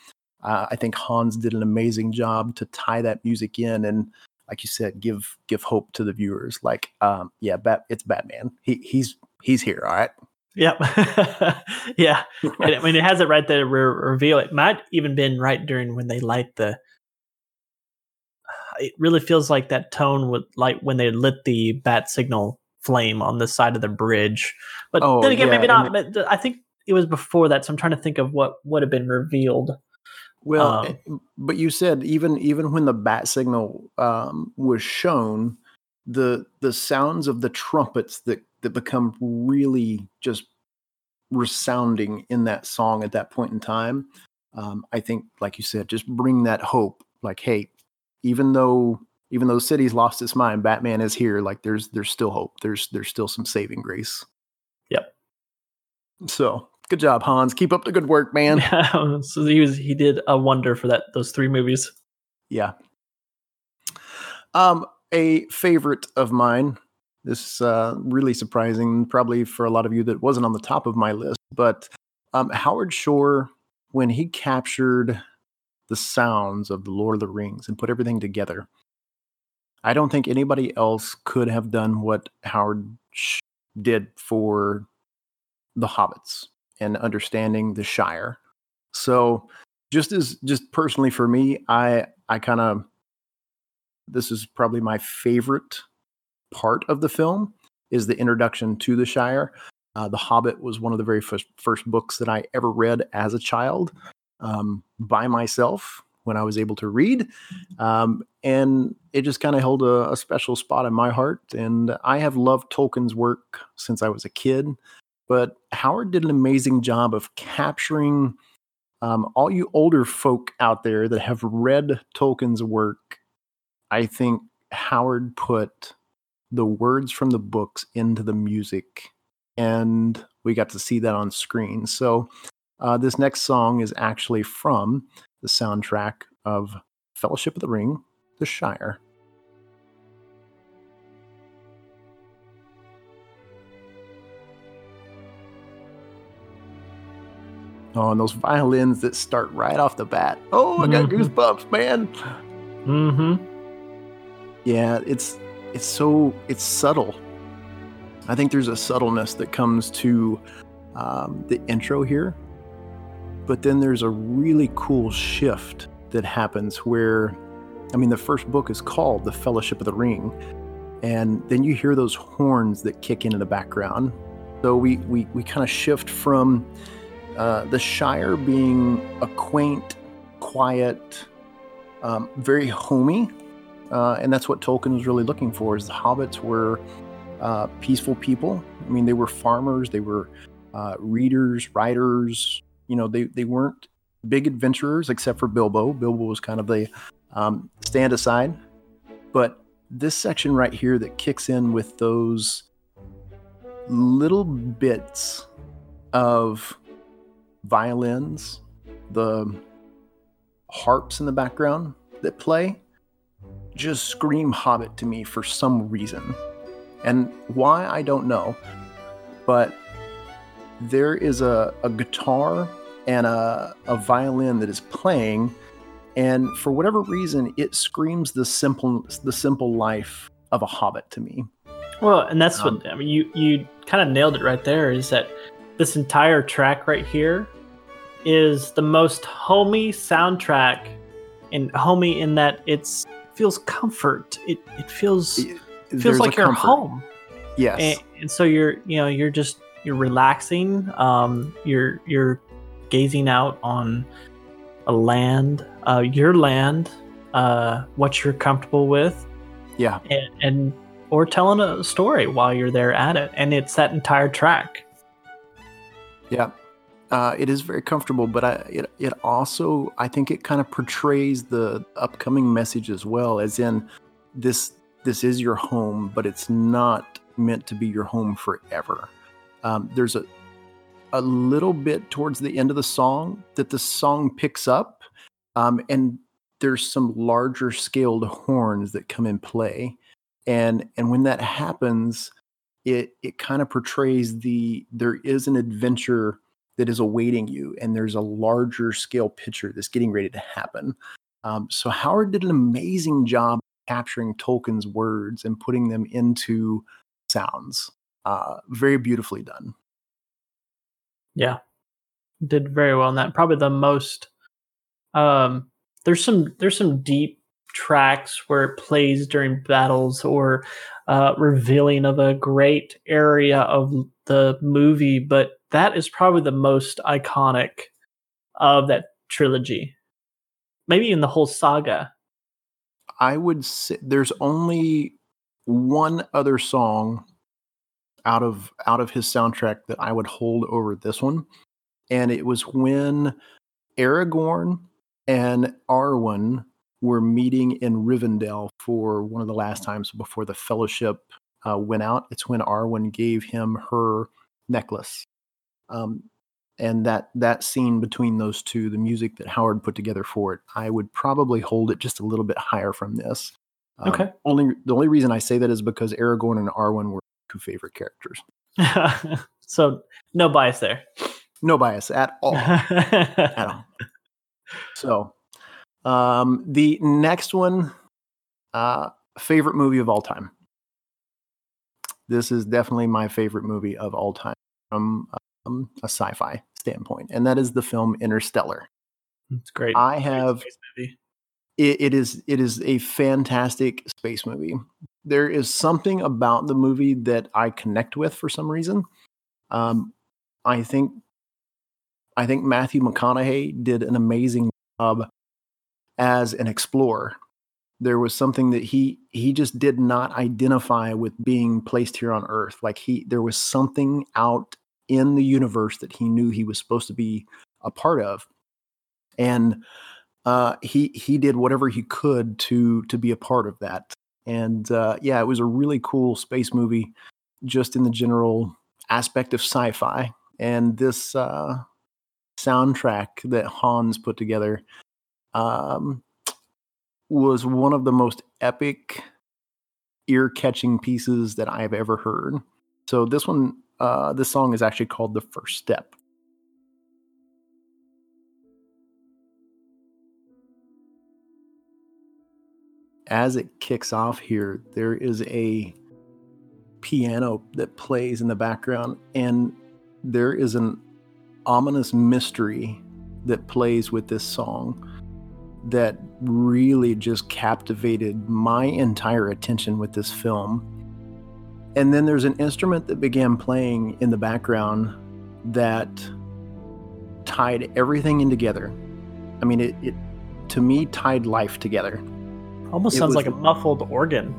Uh, i think hans did an amazing job to tie that music in and like you said give give hope to the viewers. Like um yeah bat, it's batman. He he's he's here all right Yep. yeah. And, I mean, it has it right there. Re- reveal. It might even been right during when they light the. It really feels like that tone with like when they lit the bat signal flame on the side of the bridge. But Oh, then again, yeah, maybe not. but I think it was before that. So I'm trying to think of what would have been revealed. Well, Um, eh, but you said even even when the bat signal um, was shown, the the sounds of the trumpets that that become really just resounding in that song at that point in time. Um, I think, like you said, just bring that hope. Like, hey, even though even though city's lost its mind, Batman is here. Like, there's there's still hope. There's there's still some saving grace. Yep. So good job, Hans. Keep up the good work, man. so he was he did a wonder for that those three movies. Yeah. Um, a favorite of mine. This is uh, really surprising, probably for a lot of you that wasn't on the top of my list. But um, Howard Shore, when he captured the sounds of the Lord of the Rings and put everything together, I don't think anybody else could have done what Howard Sh- did for the Hobbits and understanding the Shire. So, just as just personally for me, I I kind of this is probably my favorite part of the film is the introduction to the Shire. Uh, the Hobbit was one of the very first first books that I ever read as a child um, by myself when I was able to read, um, and it just kind of held a, a special spot in my heart. And I have loved Tolkien's work since I was a kid, but Howard did an amazing job of capturing um, all you older folk out there that have read Tolkien's work, I think Howard put the words from the books into the music, and we got to see that on screen. So, uh, this next song is actually from the soundtrack of Fellowship of the Ring, The Shire. Oh, and those violins that start right off the bat. Oh, I got Mhm. goosebumps, man. Mm-hmm. Yeah, it's it's so it's subtle. I think there's a subtleness that comes to um, the intro here, but then there's a really cool shift that happens where, I mean, the first book is called The Fellowship of the Ring, and then you hear those horns that kick in in the background. So we we we kind of shift from uh, the Shire being a quaint, quiet, um, very homey uh, and that's what Tolkien was really looking for. Is the hobbits were uh, peaceful people. I mean, they were farmers, they were uh, readers, writers. You know, they they weren't big adventurers except for Bilbo. Bilbo was kind of the um, stand aside. But this section right here that kicks in with those little bits of violins, the harps in the background that play just scream Hobbit to me for some reason. And why, I don't know. But there is a, a guitar and a, a violin that is playing. And for whatever reason, it screams the simple the simple life of a hobbit to me. Well, and that's Um, what I mean. You you kind of nailed it right there. Is that this entire track right here is the most homey soundtrack, and homey in that it's feels comfort. It it feels It- feels like you're comfort. home, Yes. and, and so you're you know you're just you're relaxing. Um, you're you're gazing out on a land, uh, your land, uh, what you're comfortable with, Yeah. and, and or telling a story while you're there at it, and it's that entire track. Yeah. Uh, it is very comfortable, but I, it, it also, I think it kind of portrays the upcoming message as well, as in this, this is your home, but it's not meant to be your home forever. Um, there's a, a little bit towards the end of the song that the song picks up, um, and there's some larger scaled horns that come in play, and and when that happens, it it kind of portrays the there is an adventure that is awaiting you and there's a larger scale picture that's getting ready to happen um, so howard did an amazing job capturing tolkien's words and putting them into sounds uh, very beautifully done Yeah, did very well in that. Probably the most. Um, there's some there's some deep tracks where it plays during battles or uh, revealing of a great area of the movie, but that is probably the most iconic of that trilogy. Maybe in the whole saga. i would say there's only one other song out of out of his soundtrack that i would hold over this one and it was when aragorn and arwen were meeting in rivendell for one of the last times before the fellowship uh, went out it's when arwen gave him her necklace um, and that that scene between those two the music that howard put together for it i would probably hold it just a little bit higher from this um, Okay. only the only reason i say that is because aragorn and arwen were two favorite characters so no bias there. no bias at all at all. So, um, the next one, uh, favorite movie of all time. This is definitely my favorite movie of all time from um, a sci-fi standpoint, and that is the film Interstellar. It's great. I Great have movie. it, it is it is a fantastic space movie. There is something about the movie that I connect with for some reason. Um, I think I think Matthew McConaughey did an amazing job as an explorer. There was something that he he just did not identify with being placed here on Earth. Like he there was something out in the universe that he knew he was supposed to be a part of. And uh, he he did whatever he could to to be a part of that. And uh, yeah, it was a really cool space movie, just in the general aspect of sci-fi. And this uh, soundtrack that Hans put together um, was one of the most epic, ear-catching pieces that I have ever heard. So this one, uh, this song is actually called "The First Step." as it kicks off here, there is a piano that plays in the background, and there is an ominous mystery that plays with this song that really just captivated my entire attention with this film. And then there's an instrument that began playing in the background that tied everything in together. I mean, it, it to me tied life together. Almost it sounds was- like a muffled organ.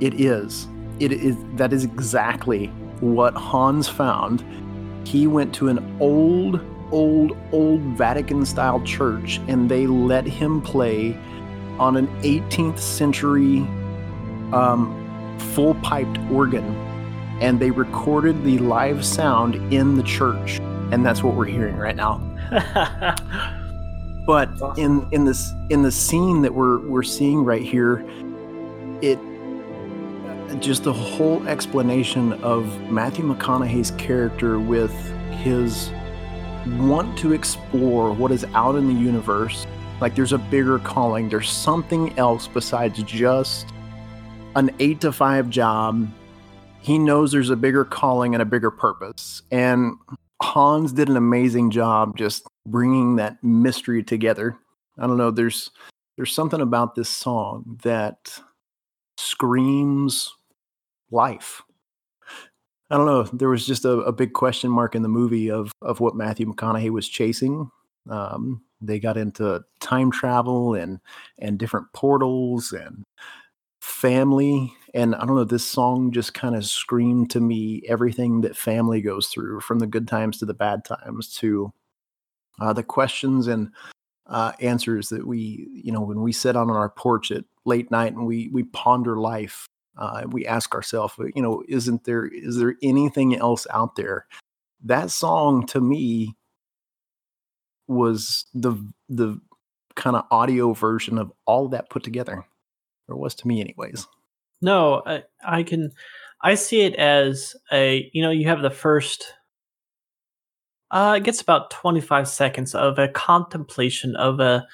It is. It is that is exactly what Hans found. He went to an old, old, old Vatican style church and they let him play on an 18th century um, full piped organ. And they recorded the live sound in the church. And that's what we're hearing right now. But in in this in the scene that we're we're seeing right here, it just the whole explanation of Matthew McConaughey's character with his want to explore what is out in the universe. Like there's a bigger calling. There's something else besides just an eight to five job. He knows there's a bigger calling and a bigger purpose. And Hans did an amazing job just bringing that mystery together. I don't know. There's there's something about this song that screams life. I don't know. There was just a, a big question mark in the movie of of what Matthew McConaughey was chasing. Um, They got into time travel and and different portals and family. And I don't know, this song just kind of screamed to me everything that family goes through, from the good times to the bad times to uh, the questions and uh, answers that we, you know, when we sit on our porch at late night and we we ponder life, uh, we ask ourselves, you know, isn't there is there anything else out there? That song to me was the the kind of audio version of all that put together, or was to me, anyways. No, I, I can, I see it as a, you know, you have the first uh, it gets about 25 seconds of a contemplation of a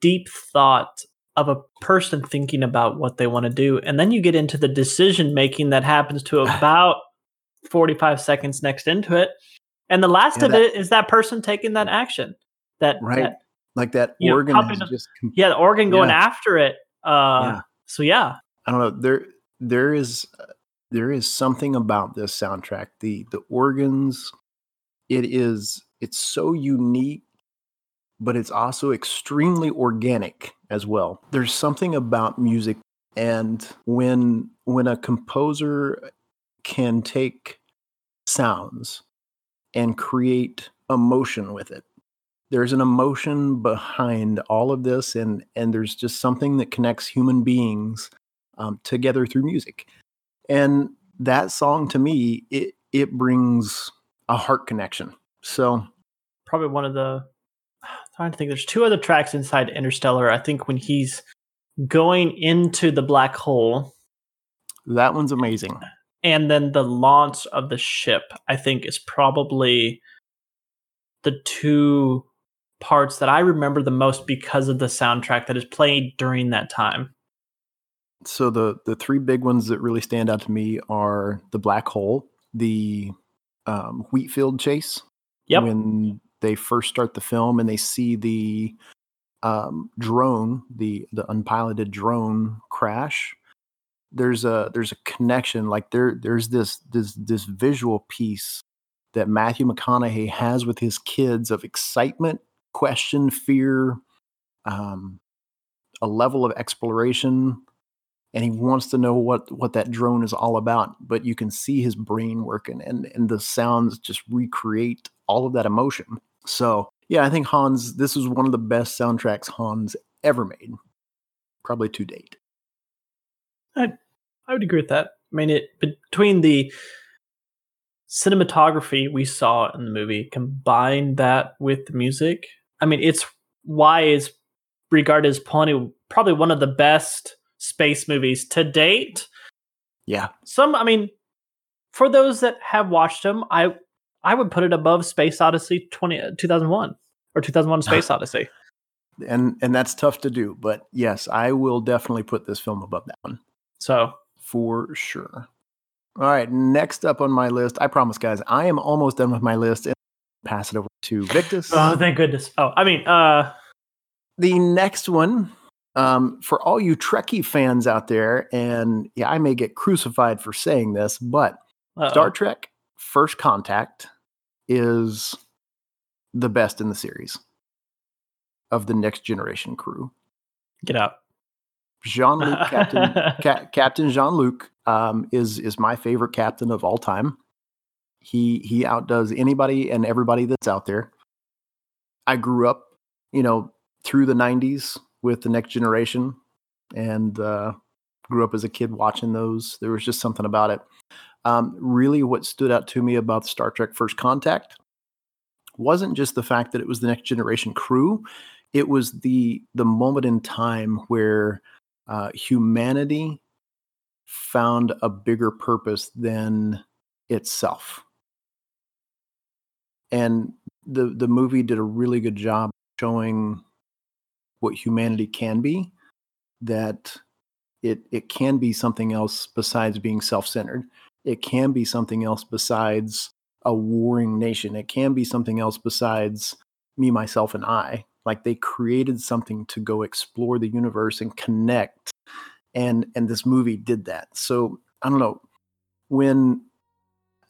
deep thought of a person thinking about what they want to do. And then you get into the decision making that happens to about 45 seconds next into it. And the last yeah, of that, it is that person taking that action. That right. That, like that organ know, just yeah, the organ going yeah. after it. Uh yeah. so yeah. I don't know. There there is uh, there is something about this soundtrack. The the organs it is it's so unique but it's also extremely organic as well there's something about music and when when a composer can take sounds and create emotion with it there's an emotion behind all of this and and there's just something that connects human beings um, together through music and that song to me it it brings a heart connection. So probably one of the trying to think there's two other tracks inside Interstellar. I think when he's going into the black hole. That one's amazing. And then the launch of the ship, I think, is probably the two parts that I remember the most because of the soundtrack that is played during that time. So the the three big ones that really stand out to me are the black hole, the um, Wheatfield chase. Yep. When they first start the film and they see the um, drone, the the unpiloted drone crash. There's a there's a connection. Like there there's this this this visual piece that Matthew McConaughey has with his kids of excitement, question, fear, um, a level of exploration and he wants to know what what that drone is all about but you can see his brain working and and the sounds just recreate all of that emotion so yeah i think hans this is one of the best soundtracks hans ever made probably to date i i would agree with that i mean it between the cinematography we saw in the movie combine that with the music i mean it's why is regarded as probably one of the best space movies to date. Yeah. Some, I mean, for those that have watched them, I I would put it above Space Odyssey 20, 2001 or 2001 Space Odyssey. And and that's tough to do, but yes, I will definitely put this film above that one. So, for sure. All right, next up on my list, I promise guys, I am almost done with my list and pass it over to Victus. oh, thank goodness. Oh, I mean, uh the next one um, for all you Trekkie fans out there, and yeah, I may get crucified for saying this, but Uh-oh. Star Trek First Contact is the best in the series of the next generation crew. Get out. Jean Luc, Captain, Ca- Captain Jean Luc, um, is is my favorite captain of all time. He he outdoes anybody and everybody that's out there. I grew up, you know, through the '90s with the next generation and uh, grew up as a kid watching those. There was just something about it. Um, really, what stood out to me about Star Trek First Contact wasn't just the fact that it was the next generation crew. It was the the moment in time where uh, humanity found a bigger purpose than itself, and the the movie did a really good job showing what humanity can be, that it it can be something else besides being self-centered. It can be something else besides a warring nation. It can be something else besides me, myself, and I. Like they created something to go explore the universe and connect. And and this movie did that. So I don't know when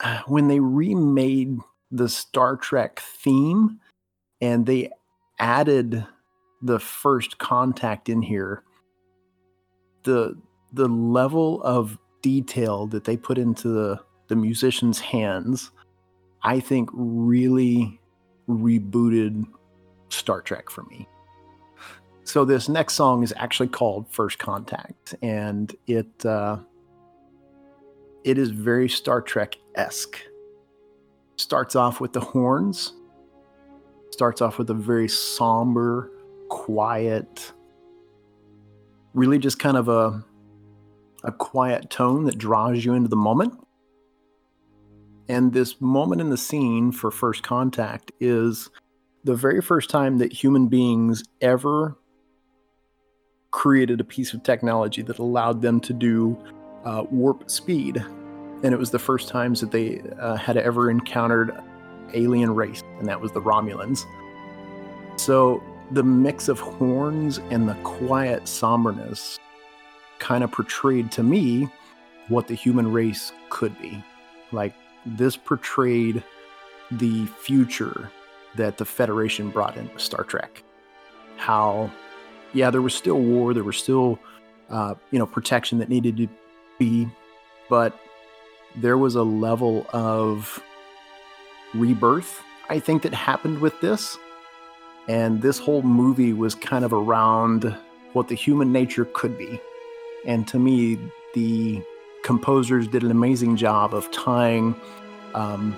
when they remade the Star Trek theme and they added the first contact in here, the the level of detail that they put into the, the musician's hands, I think really rebooted Star Trek for me. So this next song is actually called First Contact, and it uh, it is very Star Trek esque. Starts off with the horns. Starts off with a very somber, quiet, really just kind of a a quiet tone that draws you into the moment. And this moment in the scene for First Contact is the very first time that human beings ever created a piece of technology that allowed them to do uh, warp speed. And it was the first times that they uh, had ever encountered alien race, and that was the Romulans. So the mix of horns and the quiet somberness kind of portrayed to me what the human race could be. Like this portrayed the future that the Federation brought into Star Trek. How yeah, there was still war, there was still, uh, you know, protection that needed to be, but there was a level of rebirth, I think, that happened with this. And this whole movie was kind of around what the human nature could be. And to me, the composers did an amazing job of tying um,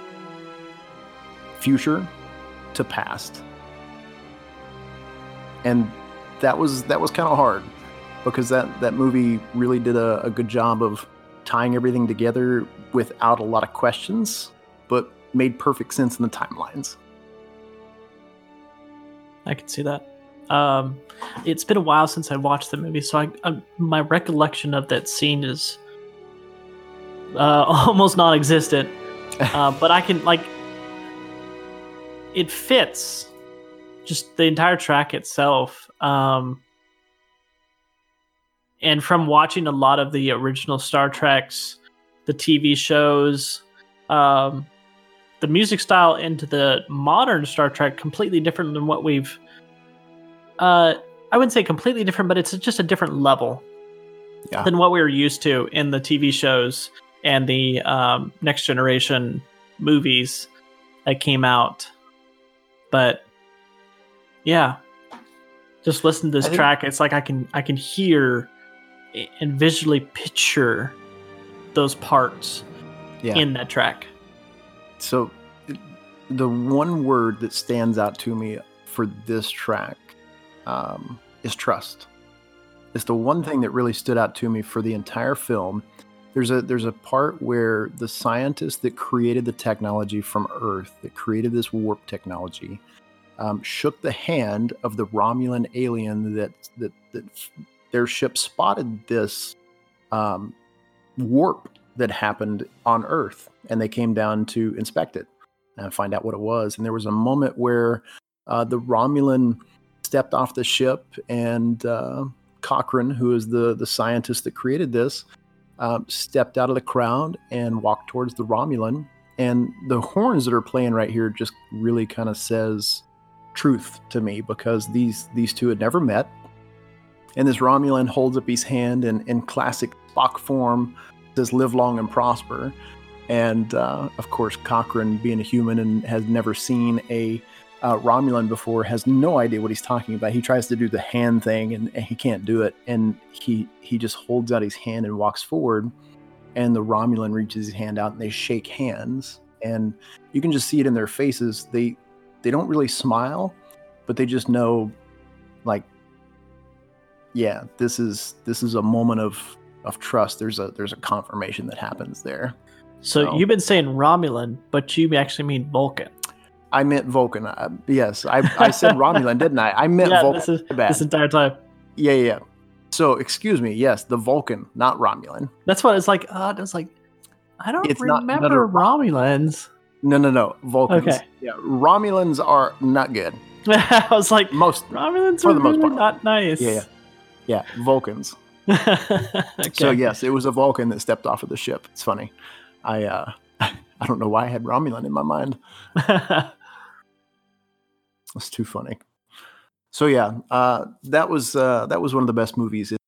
future to past. And that was that was kind of hard because that that movie really did a, a good job of tying everything together without a lot of questions, but made perfect sense in the timelines. I can see that. Um, it's been a while since I watched the movie, so I, I my recollection of that scene is uh, almost non-existent. Uh, but I can like it fits just the entire track itself. Um, and from watching a lot of the original Star Treks, the TV shows, um, the music style into the modern Star Trek completely different than what we've. Uh, I wouldn't say completely different, but it's just a different level yeah. than what we were used to in the TV shows and the um, Next Generation movies that came out. But yeah, just listen to this track. It's like I can I can hear and visually picture those parts yeah. in that track. So the one word that stands out to me for this track um, is trust. It's the one thing that really stood out to me for the entire film. There's a there's a part where the scientist that created the technology from Earth, that created this warp technology, um, shook the hand of the Romulan alien that that, that their ship spotted this um, warp that happened on Earth, and they came down to inspect it and find out what it was. And there was a moment where uh, the Romulan stepped off the ship, and uh, Cochrane, who is the the scientist that created this, uh, stepped out of the crowd and walked towards the Romulan. And the horns that are playing right here just really kind of says truth to me because these these two had never met. And this Romulan holds up his hand in, in classic Spock form, says "Live long and prosper." And uh, of course, Cochrane, being a human and has never seen a uh, Romulan before, has no idea what he's talking about. He tries to do the hand thing, and, and he can't do it. And he he just holds out his hand and walks forward. And the Romulan reaches his hand out, and they shake hands. And you can just see it in their faces. They they don't really smile, but they just know, like, yeah, this is this is a moment of of trust. There's a there's a confirmation that happens there. So, so you've been saying Romulan, but you actually mean Vulcan. I meant Vulcan. Uh, yes, I, I said Romulan, didn't I? I meant yeah, Vulcan. This, is, this entire time. Yeah, yeah. So, excuse me. Yes, the Vulcan, not Romulan. That's what it's like. Uh, it's like I don't it's remember not, Romulans. No, no, no. Vulcans. Okay. Yeah, Romulans are not good. I was like, most Romulans for the most part. not nice. Yeah, yeah, yeah. Vulcans. okay. So yes, it was a Vulcan that stepped off of the ship. It's funny. I uh, I don't know why I had Romulan in my mind. That's too funny. so yeah, uh, that was uh, that was one of the best movies in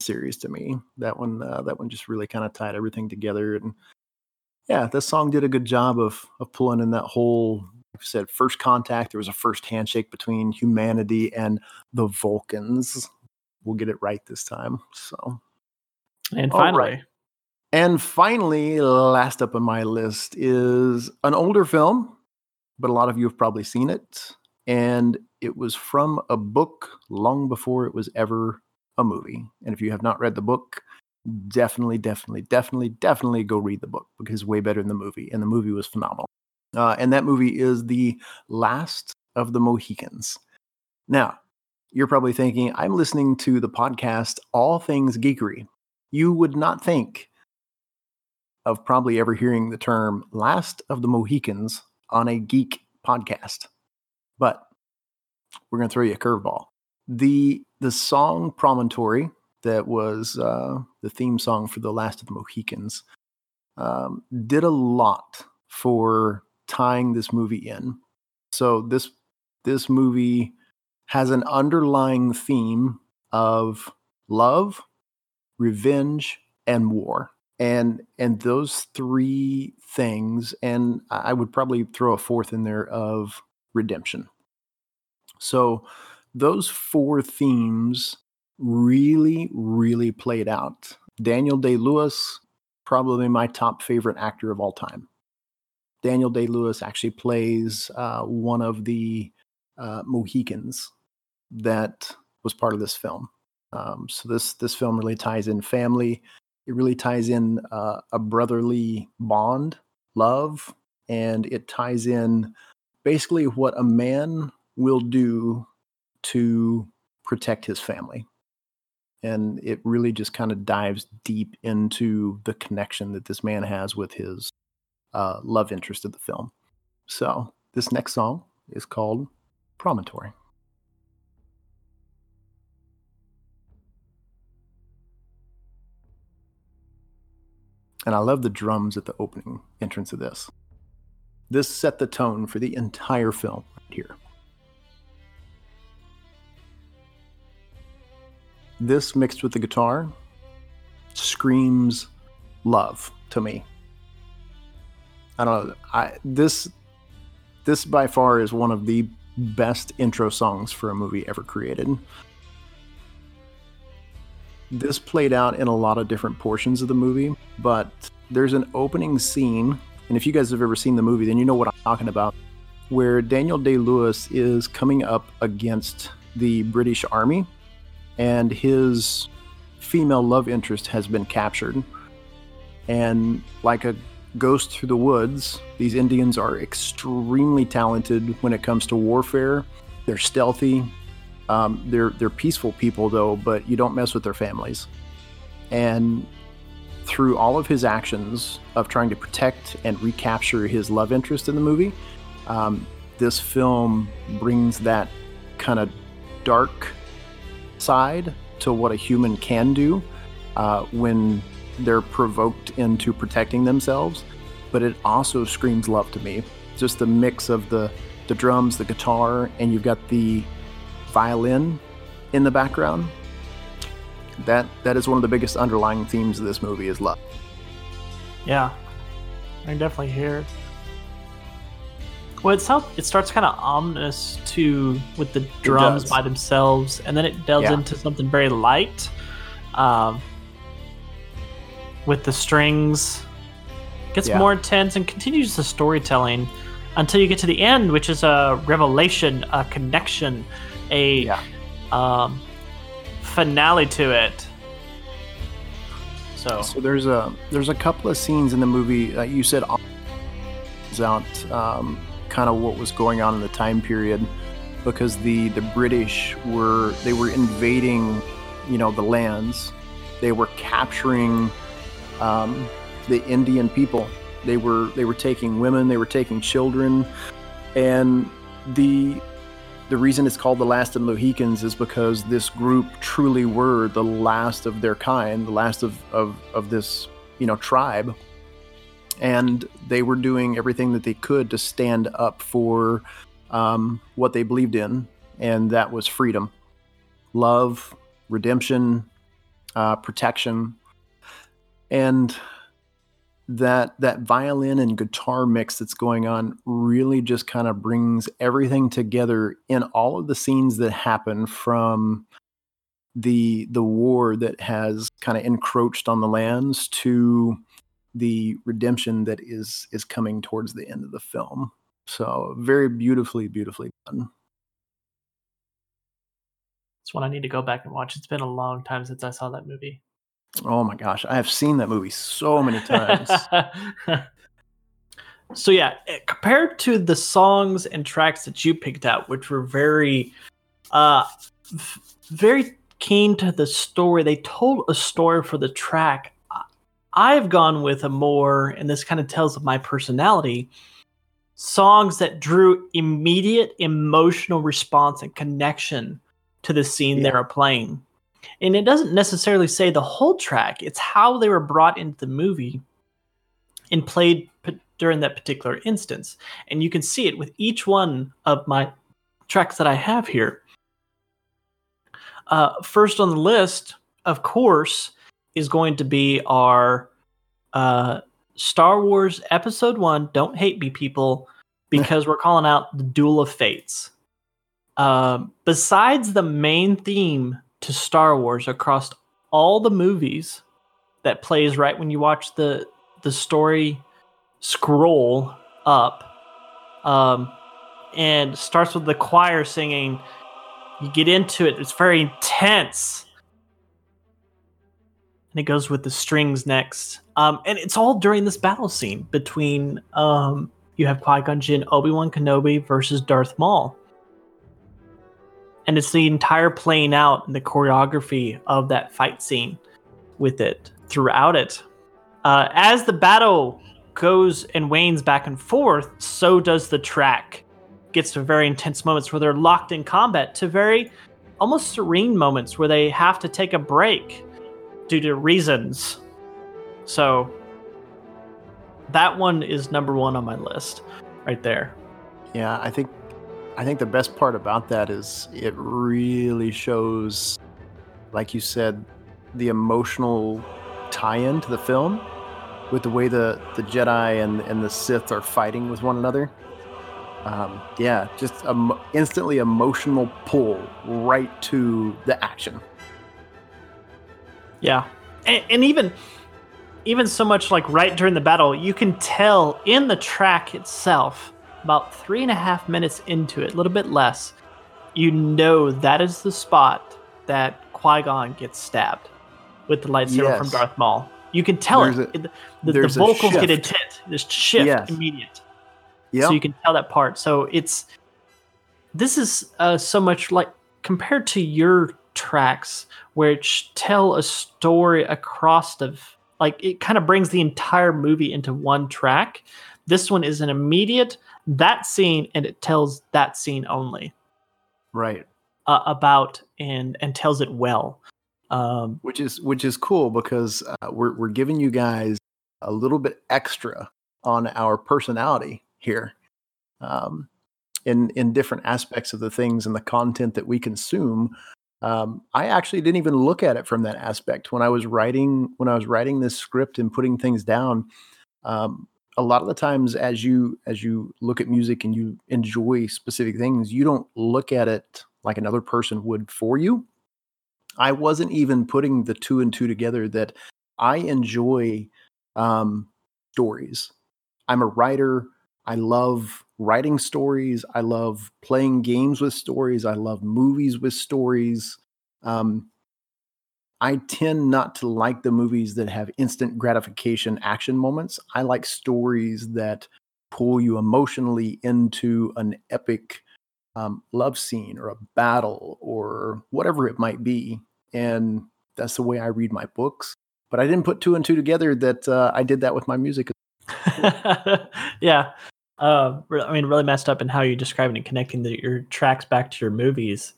the series to me. That one uh, that one just really kind of tied everything together, and yeah, this song did a good job of of pulling in that whole. Like I said, first contact. There was a first handshake between humanity and the Vulcans. We'll get it right this time. So, And finally. And finally, last up on my list is an older film, but a lot of you have probably seen it. And it was from a book long before it was ever a movie. And if you have not read the book, definitely, definitely, definitely, definitely go read the book because it's way better than the movie. And the movie was phenomenal. Uh, and that movie is The Last of the Mohicans. Now, you're probably thinking, I'm listening to the podcast All Things Geekery. You would not think of probably ever hearing the term Last of the Mohicans on a geek podcast. But we're going to throw you a curveball. The the song Promontory that was uh, the theme song for The Last of the Mohicans um, did a lot for tying this movie in. So this this movie has an underlying theme of love, revenge, and war. And and those three things, and I would probably throw a fourth in there of redemption. So those four themes really, really played out. Daniel Day Lewis, probably my top favorite actor of all time. Daniel Day Lewis actually plays uh, one of the uh, Mohicans that was part of this film. Um, so this this film really ties in family. It really ties in uh, a brotherly bond, love, and it ties in basically what a man will do to protect his family. And it really just kind of dives deep into the connection that this man has with his uh, love interest of the film. So this next song is called Promontory. And I love the drums at the opening entrance of this. This set the tone for the entire film right here. This mixed with the guitar screams love to me. I don't know. I this this by far is one of the best intro songs for a movie ever created. This played out in a lot of different portions of the movie, but there's an opening scene, and if you guys have ever seen the movie, then you know what I'm talking about, where Daniel Day Lewis is coming up against the British Army, and his female love interest has been captured. And like a ghost through the woods, these Indians are extremely talented when it comes to warfare. They're stealthy. Um, they're they're peaceful people though, but you don't mess with their families. And through all of his actions of trying to protect and recapture his love interest in the movie, um, this film brings that kind of dark side to what a human can do uh, when they're provoked into protecting themselves. But it also screams love to me. Just the mix of the the drums, the guitar, and you've got the violin in the background. That that is one of the biggest underlying themes of this movie is love. Yeah, I can definitely hear. it. Well, it sounds it starts kind of ominous too with the drums by themselves, and then it delves Yeah. into something very light, um, with the strings. Gets Yeah. more intense and continues the storytelling until you get to the end, which is a revelation, a connection, a Yeah. um, finale to it. So So there's a there's a couple of scenes in the movie that you said is out um, kind of what was going on in the time period because the the British were they were invading you know the lands they were capturing um, the Indian people they were they were taking women they were taking children and the the reason it's called the last of the Mohicans is because this group truly were the last of their kind, the last of, of, of this, you know, tribe. And they were doing everything that they could to stand up for um, what they believed in and that was freedom, love, redemption, uh, protection, and that that violin and guitar mix that's going on really just kind of brings everything together in all of the scenes that happen from the the war that has kind of encroached on the lands to the redemption that is is coming towards the end of the film. So very beautifully, beautifully done. It's one I need to go back and watch. It's been a long time since I saw that movie. Oh my gosh, I have seen that movie so many times. so yeah, eh, compared to the songs and tracks that you picked out, which were very, uh, very keen to the story. They told a story for the track. I've gone with a more, and this kind of tells of my personality, songs that drew immediate emotional response and connection to the scene yeah. they are playing. And it doesn't necessarily say the whole track, it's how they were brought into the movie and played p- during that particular instance. And you can see it with each one of my tracks that I have here. Uh, first on the list, of course, is going to be our uh, Star Wars Episode One. Don't hate me, people, because we're calling out the Duel of Fates. Uh, besides the main theme to Star Wars across all the movies that plays right when you watch the the story scroll up, um, and starts with the choir singing you get into it, it's very intense. And it goes with the strings next. Um, and it's all during this battle scene between um, you have Qui Gon Jinn, Obi Wan Kenobi versus Darth Maul. And it's the entire playing out and the choreography of that fight scene with it throughout it. Uh, as the battle goes and wanes back and forth, so does the track gets to very intense moments where they're locked in combat to very almost serene moments where they have to take a break due to reasons. So that one is number one on my list right there. Yeah, I think I think the best part about that is it really shows, like you said, the emotional tie-in to the film with the way the, the Jedi and, and the Sith are fighting with one another um, yeah, just an instantly emotional pull right to the action. Yeah, and, and, even even so much like right during the battle, you can tell in the track itself, about three and a half minutes into it, a little bit less, you know that is the spot that Qui Gon gets stabbed with the lightsaber yes. from Darth Maul. You can tell there's it. A, the, the, the vocals get intense. This shift yes. immediate. Yeah. So you can tell that part. So it's this is uh, so much like compared to your tracks, which tell a story across of like it kind of brings the entire movie into one track. This one is an immediate that scene, and it tells that scene only. Right. Uh, about and and tells it well. Um, which is which is cool because uh, we're we're giving you guys a little bit extra on our personality here um, in in different aspects of the things and the content that we consume. Um, I actually didn't even look at it from that aspect when I was writing when I was writing this script and putting things down. Um, a lot of the times, as you as you look at music and you enjoy specific things, you don't look at it like another person would for you. I wasn't even putting the two and two together that I enjoy um, stories. I'm a writer. I love writing stories. I love playing games with stories. I love movies with stories. Um, I tend not to like the movies that have instant gratification action moments. I like stories that pull you emotionally into an epic um, love scene or a battle or whatever it might be. And that's the way I read my books. But I didn't put two and two together that uh, I did that with my music. yeah uh, I mean, really messed up in how you describe it and connecting the, your tracks back to your movies.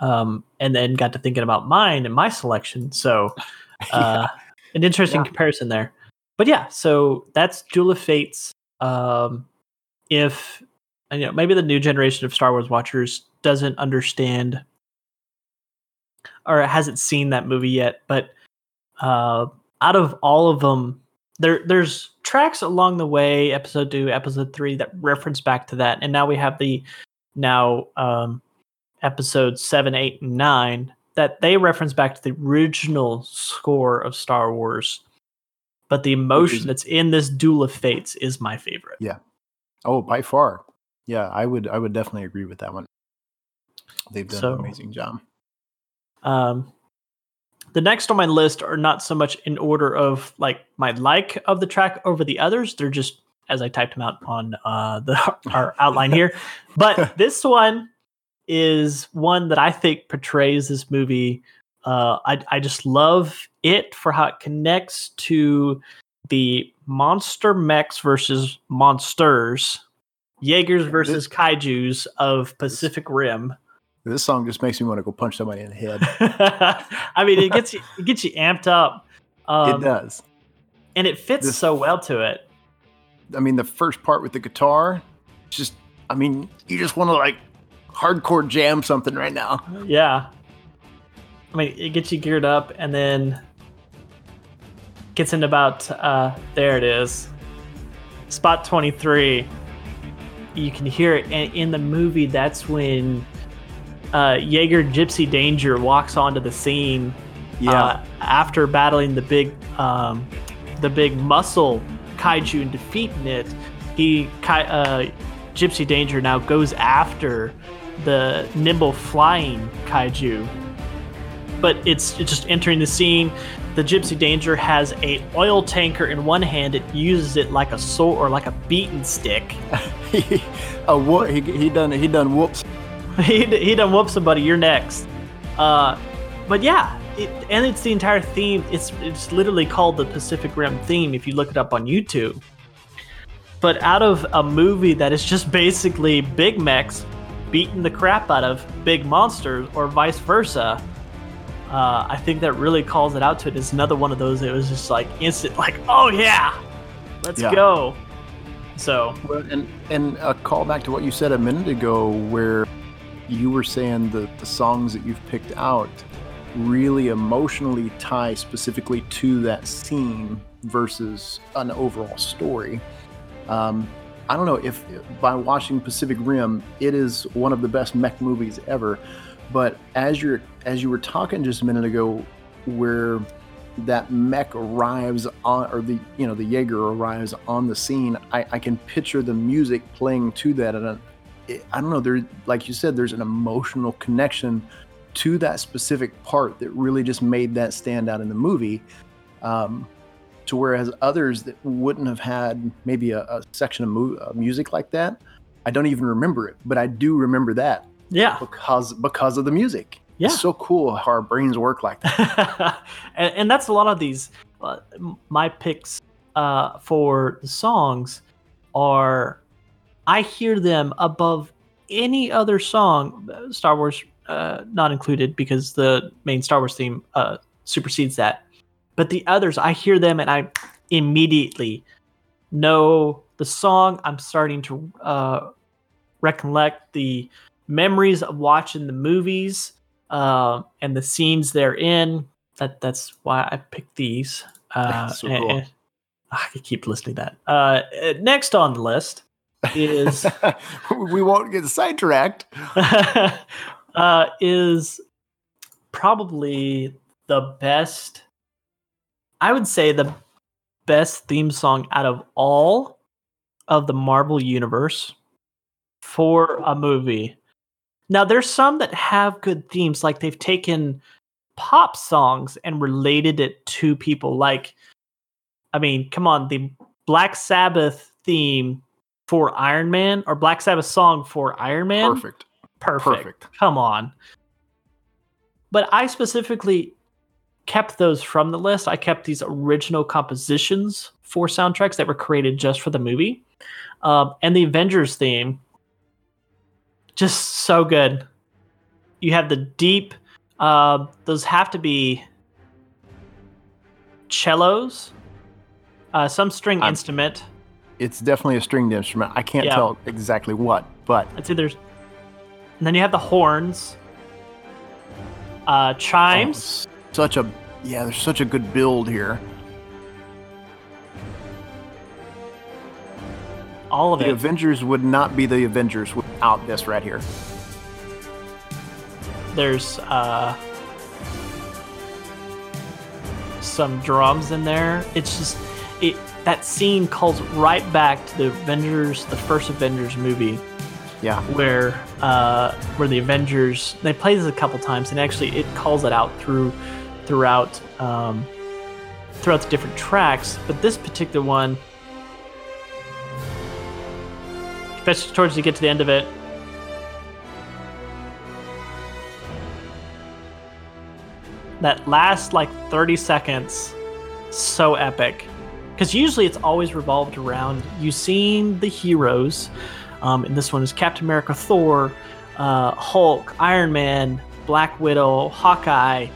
Um, and then got to thinking about mine and my selection. So, uh, yeah. an interesting yeah. comparison there. But yeah, so that's Duel of Fates. Um, if you know, maybe the new generation of Star Wars watchers doesn't understand or hasn't seen that movie yet, but uh, out of all of them, there there's tracks along the way, episode two, episode three, that reference back to that, and now we have the now um, episode seven, eight, and nine that they reference back to the original score of Star Wars. But the emotion that's in this Duel of Fates is my favorite. Yeah. Oh, by far. Yeah, I would I would definitely agree with that one. They've done So- an amazing job. Um, the next on my list are not so much in order of like my like of the track over the others. They're just as I typed them out on uh, the our outline here. But this one is one that I think portrays this movie. Uh, I I just love it for how it connects to the monster mechs versus monsters, Jaegers versus kaiju's of Pacific Rim. This song just makes me want to go punch somebody in the head. I mean, it gets you it gets you amped up. Um, it does. and it fits This- so well to it. I mean, the first part with the guitar, it's just I mean, you just want to like hardcore jam something right now. Yeah. I mean, it gets you geared up and then gets into about uh there it is. Spot 23. You can hear it and in the movie that's when uh Jaeger Gypsy Danger walks onto the scene uh, after battling the big um the big muscle kaiju and defeating it. He kai- uh Gypsy Danger now goes after the nimble flying kaiju. But it's, just entering the scene. The Gypsy Danger has a oil tanker in one hand. It uses it like a sword or like a beaten stick. he, a whoop, he he done he done whoops. he, he done whoop somebody. You're next. Uh, but yeah, it, and it's the entire theme. It's it's literally called the Pacific Rim theme if you look it up on YouTube. But out of a movie that is just basically big mechs beating the crap out of big monsters, or vice versa, uh, I think that really calls it out to it. It's another one of those. It was just like instant, like oh yeah, let's Yeah. go. So Well, and and a call back to what you said a minute ago, where you were saying the the songs that you've picked out really emotionally tie specifically to that scene versus an overall story. Um, I don't know if by watching Pacific Rim, it is one of the best mech movies ever. But as you're as you were talking just a minute ago, where that mech arrives on, or the you know the Jaeger arrives on the scene, I, I can picture the music playing to that, and I don't know. There, like you said, there's an emotional connection to that specific part that really just made that stand out in the movie. Um, to whereas others that wouldn't have had maybe a, a section of mu- uh, music like that, I don't even remember it, but I do remember that yeah, because because of the music. Yeah. It's so cool how our brains work like that. and, and that's a lot of these. Uh, my picks uh, for the songs are I hear them above any other song, uh, Star Wars uh, not included because the main Star Wars theme uh, supersedes that. But the others, I hear them and I immediately know the song. I'm starting to uh, recollect the memories of watching the movies uh, and the scenes they're in. That that's why I picked these. Uh, So cool. and- I could keep listening to that. Uh, uh, next on the list is we won't get sidetracked. uh, is probably the best. I would say the best theme song out of all of the Marvel universe for a movie. Now, there's some that have good themes, like they've taken pop songs and related it to people. Like, I mean, come on, the Black Sabbath theme for Iron Man or Black Sabbath song for Iron Man Perfect. perfect. Perfect. Come on. But I specifically kept those from the list. I kept these original compositions for soundtracks that were created just for the movie. Um, and the Avengers theme, just so good. You have the deep, uh, those have to be cellos, uh, some string I'm- instrument. It's definitely a stringed instrument. I can't Yeah. tell exactly what, but I'd say there's And then you have the horns, uh, chimes. Oh, such a yeah, there's such a good build here. all of The it. Avengers would not be the Avengers without this right here. There's uh, some drums in there. It's just it that scene calls right back to the Avengers, the first Avengers movie, Yeah, where uh, where the Avengers they play this a couple times, and actually it calls it out through throughout um, throughout the different tracks. But this particular one, especially towards you get to the end of it, that last like 30 seconds so epic because usually it's always revolved around you seeing the heroes um, and this one is captain america thor uh, hulk iron man black widow hawkeye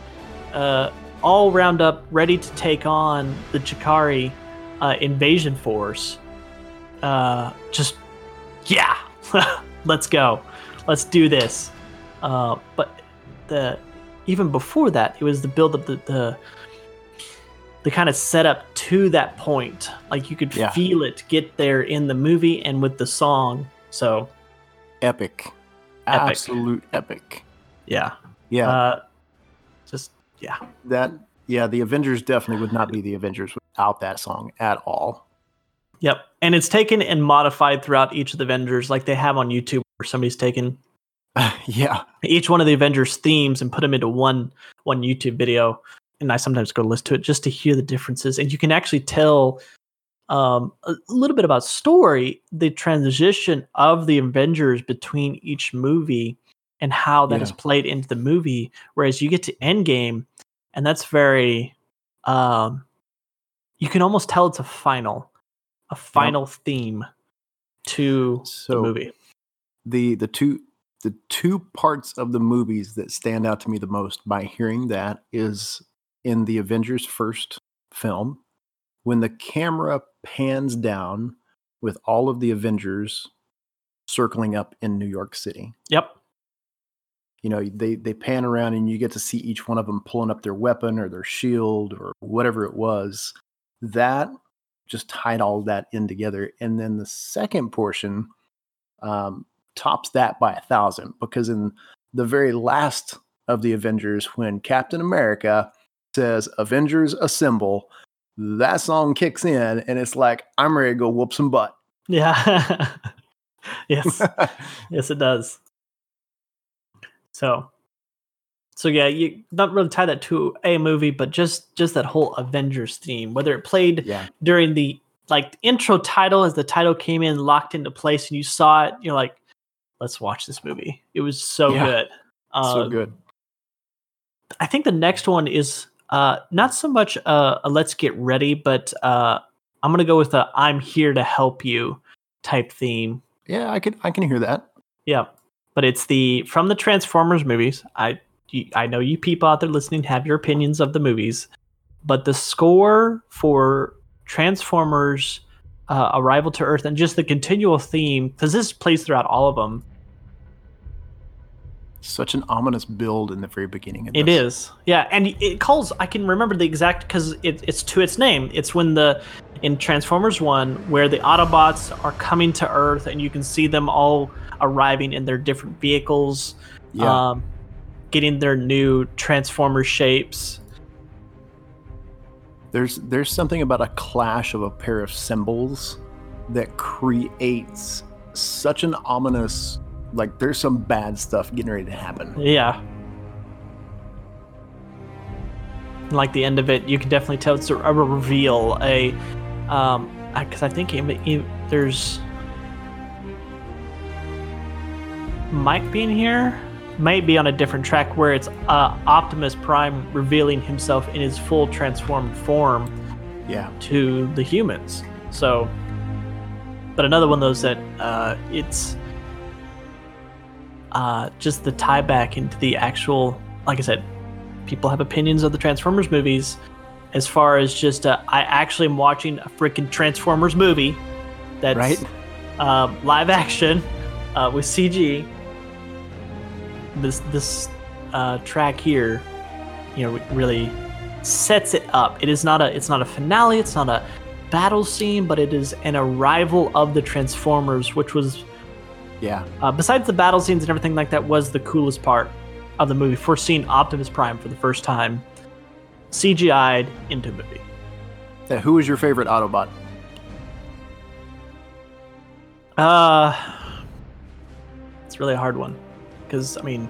uh, all round up ready to take on the Chitauri uh, invasion force uh, just yeah let's go let's do this uh, but the even before that, it was the build up the the, the kind of setup to that point. Like you could Yeah. feel it get there in the movie and with the song. So epic, Epic. absolute epic. yeah, Yeah, uh, just yeah, that yeah, the Avengers definitely would not be the Avengers without that song at all. yep. And it's taken and modified throughout each of the Avengers, like they have on YouTube, where somebody's taken yeah, each one of the Avengers themes and put them into one one YouTube video. And I sometimes go listen to it just to hear the differences, and you can actually tell um, a little bit about story, the transition of the Avengers between each movie, and how that is Yeah. played into the movie. Whereas you get to Endgame, and that's very, um, you can almost tell it's a final, a final theme to So the movie. the the two the two parts of the movies that stand out to me the most by hearing that is in the Avengers first film when the camera pans down with all of the Avengers circling up in New York City. Yep. You know, they they pan around and you get to see each one of them pulling up their weapon or their shield or whatever it was. That just tied all that in together. And then the second portion um, tops that by a thousand because in the very last of the Avengers, when Captain America says "Avengers Assemble," that song kicks in, and it's like I'm ready to go whoop some butt. Yeah. yes. yes, it does. So, so yeah, you not really tie that to a movie, but just just that whole Avengers theme, whether it played yeah, during the like intro title as the title came in locked into place and you saw it, you're like, let's watch this movie. It was so Yeah. good. so Uh, good. I think the next one is uh, not so much uh, a let's get ready, but uh, I'm gonna go with a I'm here to help you type theme. Yeah, I can I can hear that. Yeah, but it's the from the Transformers movies. I I know you people out there listening have your opinions of the movies, but the score for Transformers uh, Arrival to Earth and just the continual theme because this plays throughout all of them. Such an ominous build in the very beginning. Of It is, yeah, and it calls. I can remember the exact because it, it's to its name. It's when the in Transformers One where the Autobots are coming to Earth, and you can see them all arriving in their different vehicles, Yeah, um, getting their new Transformer shapes. there's there's something about a clash of a pair of cymbals that creates such an ominous like there's some bad stuff getting ready to happen. Yeah. Like the end of it, you can definitely tell it's a, a reveal. A, um, because I think it, it- there's might be in here, might be on a different track where it's uh, Optimus Prime revealing himself in his full transformed form Yeah, to the humans. So, but another one of those that uh, it's uh, just the tie back into the actual, like I said, people have opinions of the Transformers movies. As far as just, uh, I actually am watching a freaking Transformers movie that's Right. uh, live action uh, with CG. This this uh, track here, you know, really sets it up. It is not a it's not a finale. It's not a battle scene, but it is an arrival of the Transformers, which was Yeah. uh, besides the battle scenes and everything like that was the coolest part of the movie. For seeing Optimus Prime for the first time, CGI'd into movie. Uh, who is your favorite Autobot? Uh, it's really a hard one because I mean,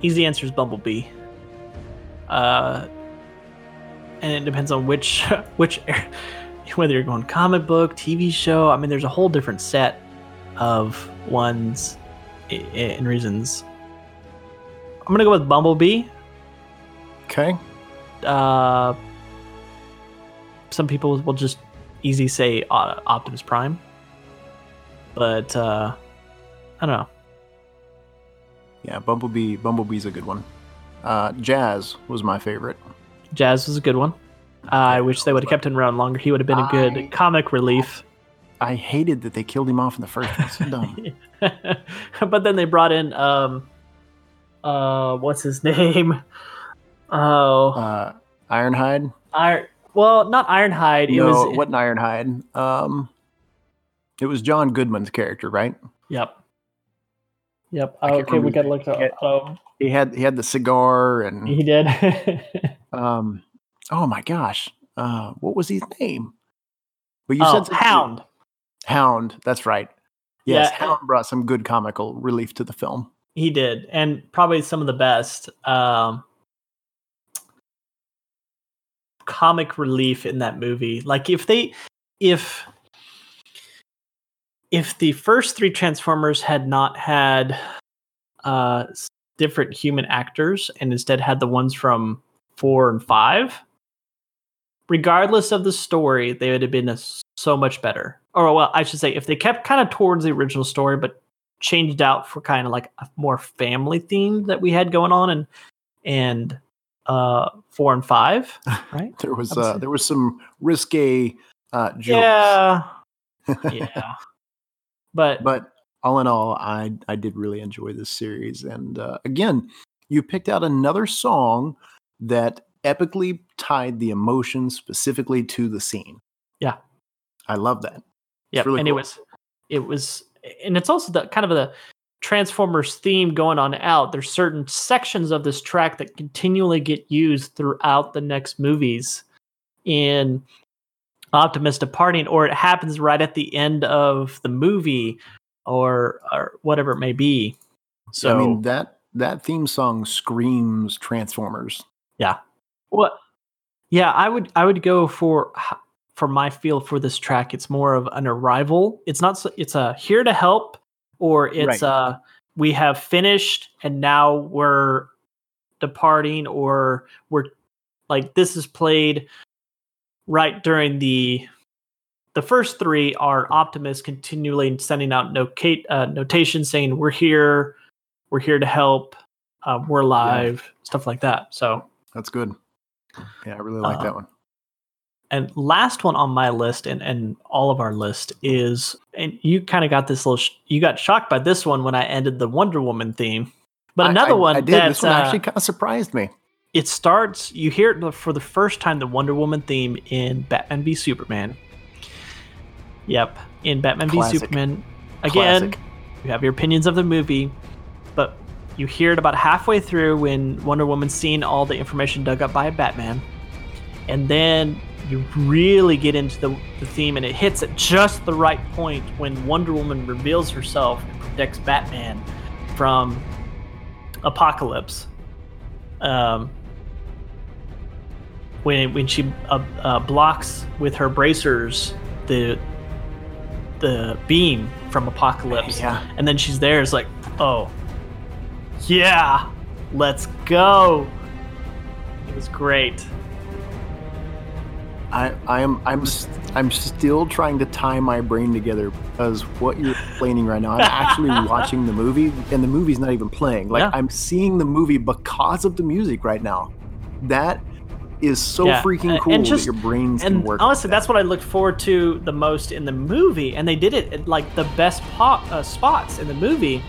easy answer is Bumblebee. Uh, and it depends on which which whether you're going comic book, TV show. I mean, there's a whole different set of ones and reasons. I'm gonna go with Bumblebee. Okay. Uh, some people will just easy say uh, Optimus Prime, but uh, I don't know. Yeah, Bumblebee. Bumblebee's a good one. Uh, Jazz was my favorite. Jazz was a good one. I wish they would have kept him around longer. He would have been a good I- comic relief. I hated that they killed him off in the first place. Dumb. but then they brought in um, uh, what's his name? Oh, Uh, Ironhide. Iron. Well, not Ironhide. It no, was it wasn't Ironhide. Um, it was John Goodman's character, right? Yep. Yep. Can't okay, we gotta look his- up. Um, He had he had the cigar and he did. um. Oh my gosh, uh, what was his name? But you oh, said Hound. Hound. That's right. Yes, Yeah. Hound brought some good comical relief to the film. He did, and probably some of the best um, comic relief in that movie. Like if they, if if the first three Transformers had not had uh, different human actors and instead had the ones from four and five, regardless of the story, they would have been a, so much better. Or well, I should say, if they kept kind of towards the original story, but changed out for kind of like a more family theme that we had going on and and uh four and five right? There was uh, there was some risque uh, jokes, yeah. Yeah but but all in all, I I did really enjoy this series. And uh, again, you picked out another song that epically tied the emotion specifically to the scene. Yeah. I love that. yeah really and it was it was and it's also the kind of the transformers theme going on out there's certain sections of this track that continually get used throughout the next movies in optimus departing or it happens right at the end of the movie or or whatever it may be so I mean that that theme song screams Transformers. Yeah. What? Well, yeah, I would I would go for for my feel for this track. It's more of an arrival. It's not. so- It's a here to help, or it's Right. uh we have finished and now we're departing, or we're like this is played right during the the first three are Optimus continually sending out nocate, uh, notation saying we're here, we're here to help, uh, we're live, stuff like that. So That's good. Yeah, I really like Uh, that one. And last one on my list and, and all of our list is, and you kind of got this little, sh- you got shocked by this one when I ended the Wonder Woman theme. But I- another I, one I did. This one uh, actually kind of surprised me. It starts, you hear it for the first time, the Wonder Woman theme in Batman v Superman. Yep, in Batman v Superman. Again, Classic. you have your opinions of the movie, but you hear it about halfway through when Wonder Woman's seen all the information dug up by Batman. And then you really get into the, the theme, and it hits at just the right point when Wonder Woman reveals herself and protects Batman from Apocalypse. Um, when when she uh, uh, blocks with her bracers the the beam from Apocalypse, Yeah. and then she's there. It's like, oh, yeah, let's go. It was great. I, I am I'm s- I'm still trying to tie my brain together because what you're explaining right now, I'm actually watching the movie and the movie's not even playing. Like Yeah. I'm seeing the movie because of the music right now. That is so Yeah, freaking cool and just- that your brains can work. honestly, like that's what I looked forward to the most in the movie, and they did it at like the best pop uh, spots in the movie.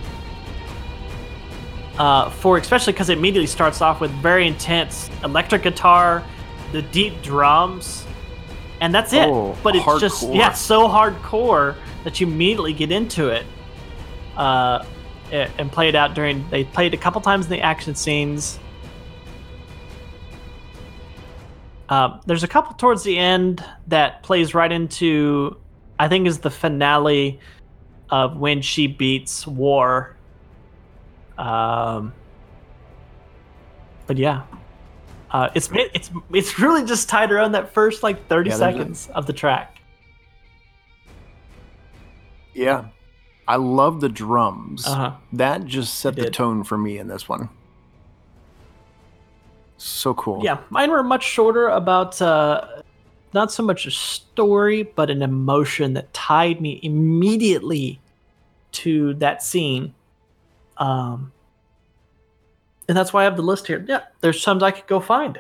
uh, for especially because it immediately starts off with very intense electric guitar, the deep drums, and that's it. Oh, but it's just yeah, so hardcore that you immediately get into it. Uh, and play it out during. They played a couple times in the action scenes. Uh, there's a couple towards the end that plays right into, I think, is the finale of when she beats War. Um, but yeah, uh, it's it's it's really just tied around that first like 30 Yeah, seconds of the track. Yeah. I love the drums. Uh huh. That just set the tone for me in this one. So cool. Yeah, mine were much shorter about uh, not so much a story, but an emotion that tied me immediately to that scene. Um, and that's why I have the list here. Yeah, there's some I could go find,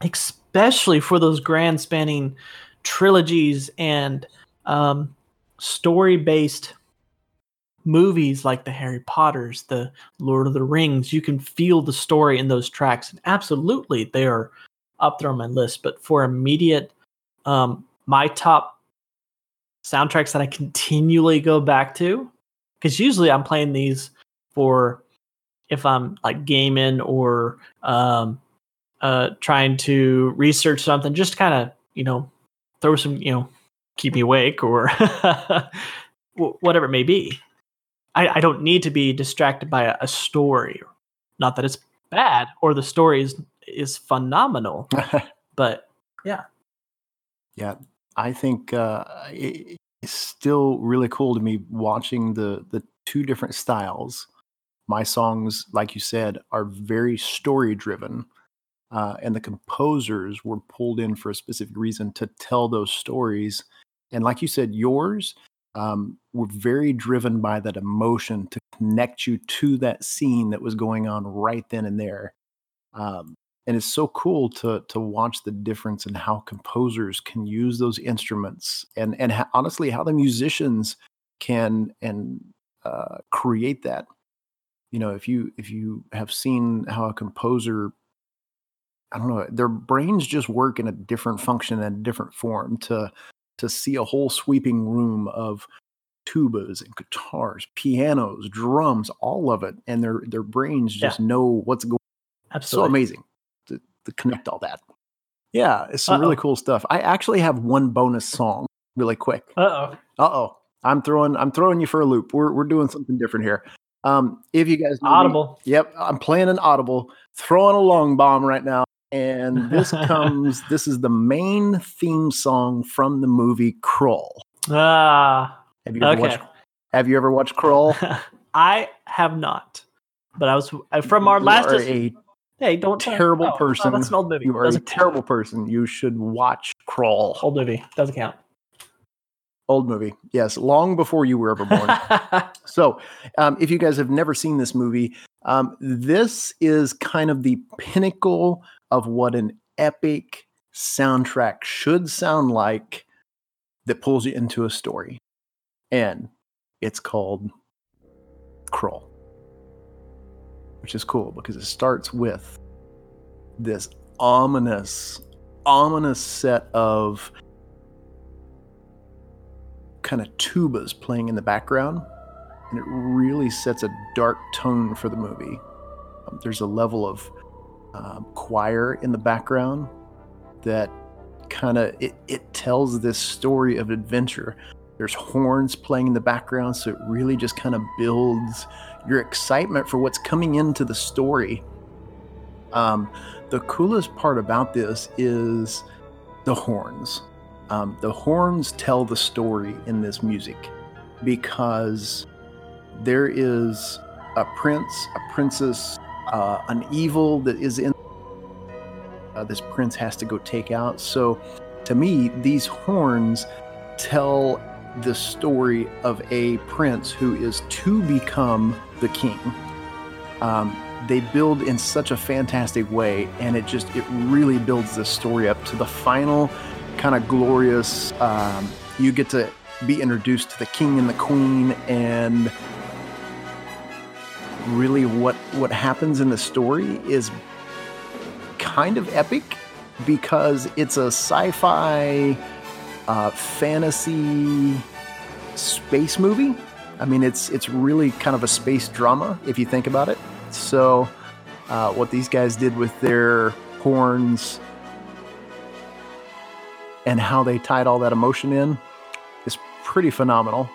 especially for those grand spanning trilogies and um, story based movies like the Harry Potters, the Lord of the Rings, you can feel the story in those tracks. And absolutely, they are up there on my list. But for immediate, um, my top soundtracks that I continually go back to, because usually I'm playing these for if I'm like gaming or um, uh, trying to research something, just kind of, you know, throw some, you know, keep me awake or whatever it may be. I, I don't need to be distracted by a, a story. Not that it's bad or the story is is phenomenal, but yeah, Yeah, I think uh, it, it's still really cool to me watching the the two different styles. My songs, like you said, are very story driven, uh, and the composers were pulled in for a specific reason to tell those stories. And like you said, yours um, were very driven by that emotion to connect you to that scene that was going on right then and there. Um, and it's so cool to to watch the difference in how composers can use those instruments and and ho- honestly how the musicians can and uh, create that you know if you if you have seen how a composer i don't know their brains just work in a different function and a different form to to see a whole sweeping room of tubas and guitars pianos drums all of it and their their brains Yeah. just know what's going so absolutely. So amazing to, to connect all that. Yeah, it's some really Uh-oh. cool stuff. I actually have one bonus song, really quick. Uh oh. Uh oh, I'm throwing I'm throwing you for a loop. We're we're doing something different here. Um, if you guys know me- Audible. yep, I'm playing an audible, throwing a long bomb right now, and this comes. this is the main theme song from the movie Krull. Ah. Have you ever Okay. watched? Have you ever watched Krull? I have not, but I was uh, from our You last. a hey, don't terrible no, no, person. that's an old movie. you are a Doesn't count. terrible person. You should watch Krull. Old movie doesn't count. Old movie. Yes, long before you were ever born. so, um, if you guys have never seen this movie, um, this is kind of the pinnacle of what an epic soundtrack should sound like that pulls you into a story. And it's called Krull, which is cool because it starts with this ominous, ominous set of kind of tubas playing in the background, and it really sets a dark tone for the movie. Um, there's a level of um, choir in the background that kind of it, it tells this story of adventure. There's horns playing in the background, so it really just kind of builds your excitement for what's coming into the story. Um, the coolest part about this is the horns. Um, the horns tell the story in this music because there is a prince, a princess, uh, an evil that is in. Uh, this prince has to go take out. So, to me, these horns tell the story of a prince who is to become the king. Um, they build in such a fantastic way, and it just it really builds this story up to the final kind of glorious. Um, you get to be introduced to the king and the queen, and really what what happens in the story is kind of epic because it's a sci-fi uh, fantasy space movie. I mean, it's it's really kind of a space drama if you think about it. So, uh, what these guys did with their horns and how they tied all that emotion in is pretty phenomenal.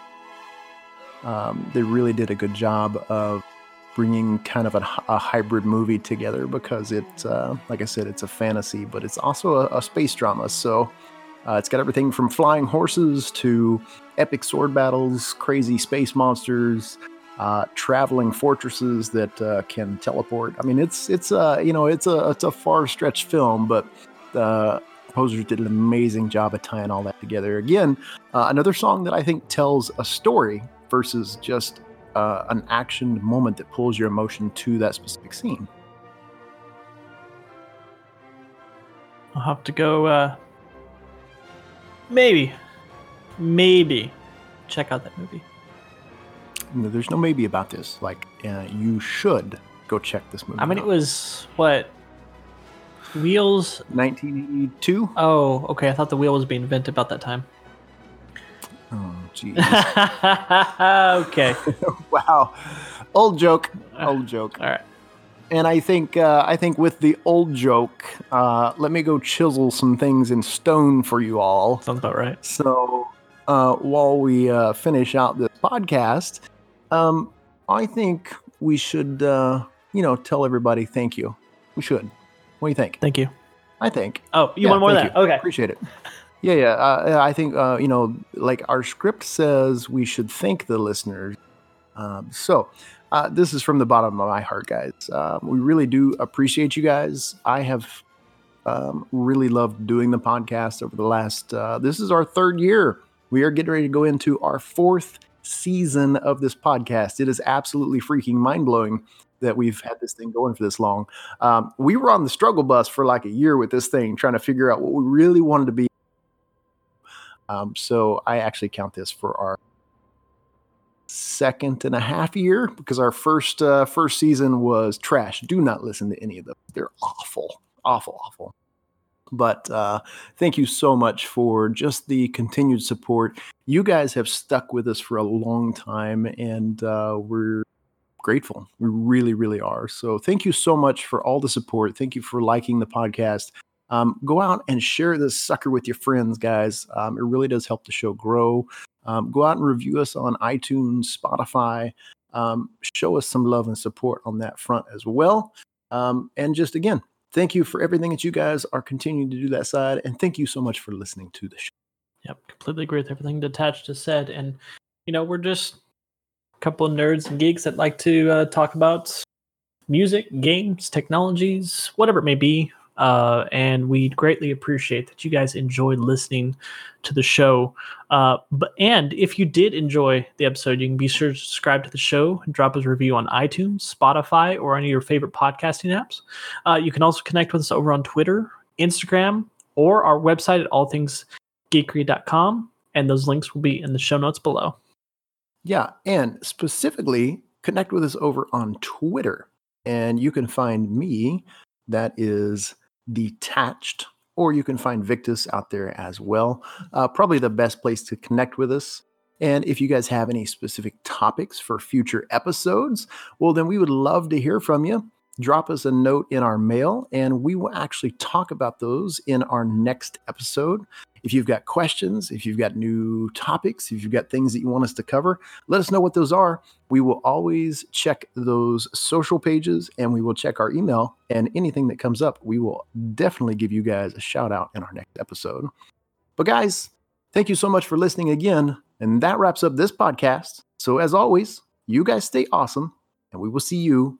Um, they really did a good job of bringing kind of a, a hybrid movie together because it, uh, like I said, it's a fantasy, but it's also a, a space drama. So uh, it's got everything from flying horses to epic sword battles, crazy space monsters, uh, traveling fortresses that uh, can teleport. I mean, it's it's uh, you know it's a it's a far stretched film, but the composers did an amazing job of tying all that together. Again, uh, another song that I think tells a story versus just uh, an action moment that pulls your emotion to that specific scene. I'll have to go. Uh, maybe, maybe check out that movie. No, there's no maybe about this. Like, uh, you should go check this movie. I mean, out. it was what wheels. 1982. Oh, okay. I thought the wheel was being invented about that time. Oh, jeez. okay. wow, old joke. Old joke. All right. And I think uh, I think with the old joke, uh, let me go chisel some things in stone for you all. Sounds about right. So uh, while we uh, finish out this podcast, um, I think we should, uh, you know, tell everybody thank you. We should. What do you think? Thank you. I think. Oh, you Yeah, want more of that? you. Okay. Appreciate it. Yeah, yeah. Uh, I think uh, you know, like our script says, we should thank the listeners. Um, so, uh, this is from the bottom of my heart, guys. Uh, we really do appreciate you guys. I have um, really loved doing the podcast over the last. Uh, this is our third year. We are getting ready to go into our fourth season of this podcast. It is absolutely freaking mind blowing that we've had this thing going for this long. Um, we were on the struggle bus for like a year with this thing, trying to figure out what we really wanted to be. Um, so I actually count this for our second and a half year because our first uh, first season was trash. Do not listen to any of them; they're awful, awful, awful. But uh, thank you so much for just the continued support. You guys have stuck with us for a long time, and uh, we're grateful. We really, really are. So thank you so much for all the support. Thank you for liking the podcast. Um, go out and share this sucker with your friends, guys. Um, it really does help the show grow. Um, go out and review us on iTunes, Spotify. Um, show us some love and support on that front as well. Um, and just again, thank you for everything that you guys are continuing to do that side. And thank you so much for listening to the show. Yep, completely agree with everything Detached has said. And, you know, we're just a couple of nerds and geeks that like to uh, talk about music, games, technologies, whatever it may be. Uh, and we greatly appreciate that you guys enjoyed listening to the show. Uh, but and if you did enjoy the episode, you can be sure to subscribe to the show and drop us a review on iTunes, Spotify, or any of your favorite podcasting apps. Uh, you can also connect with us over on Twitter, Instagram, or our website at allthingsgeekery.com, and those links will be in the show notes below. Yeah, and specifically connect with us over on Twitter. And you can find me, that is detached, or you can find Victus out there as well. Uh, probably the best place to connect with us. And if you guys have any specific topics for future episodes, well, then we would love to hear from you. Drop us a note in our mail, and we will actually talk about those in our next episode. If you've got questions, if you've got new topics, if you've got things that you want us to cover, let us know what those are. We will always check those social pages and we will check our email. And anything that comes up, we will definitely give you guys a shout out in our next episode. But, guys, thank you so much for listening again. And that wraps up this podcast. So, as always, you guys stay awesome, and we will see you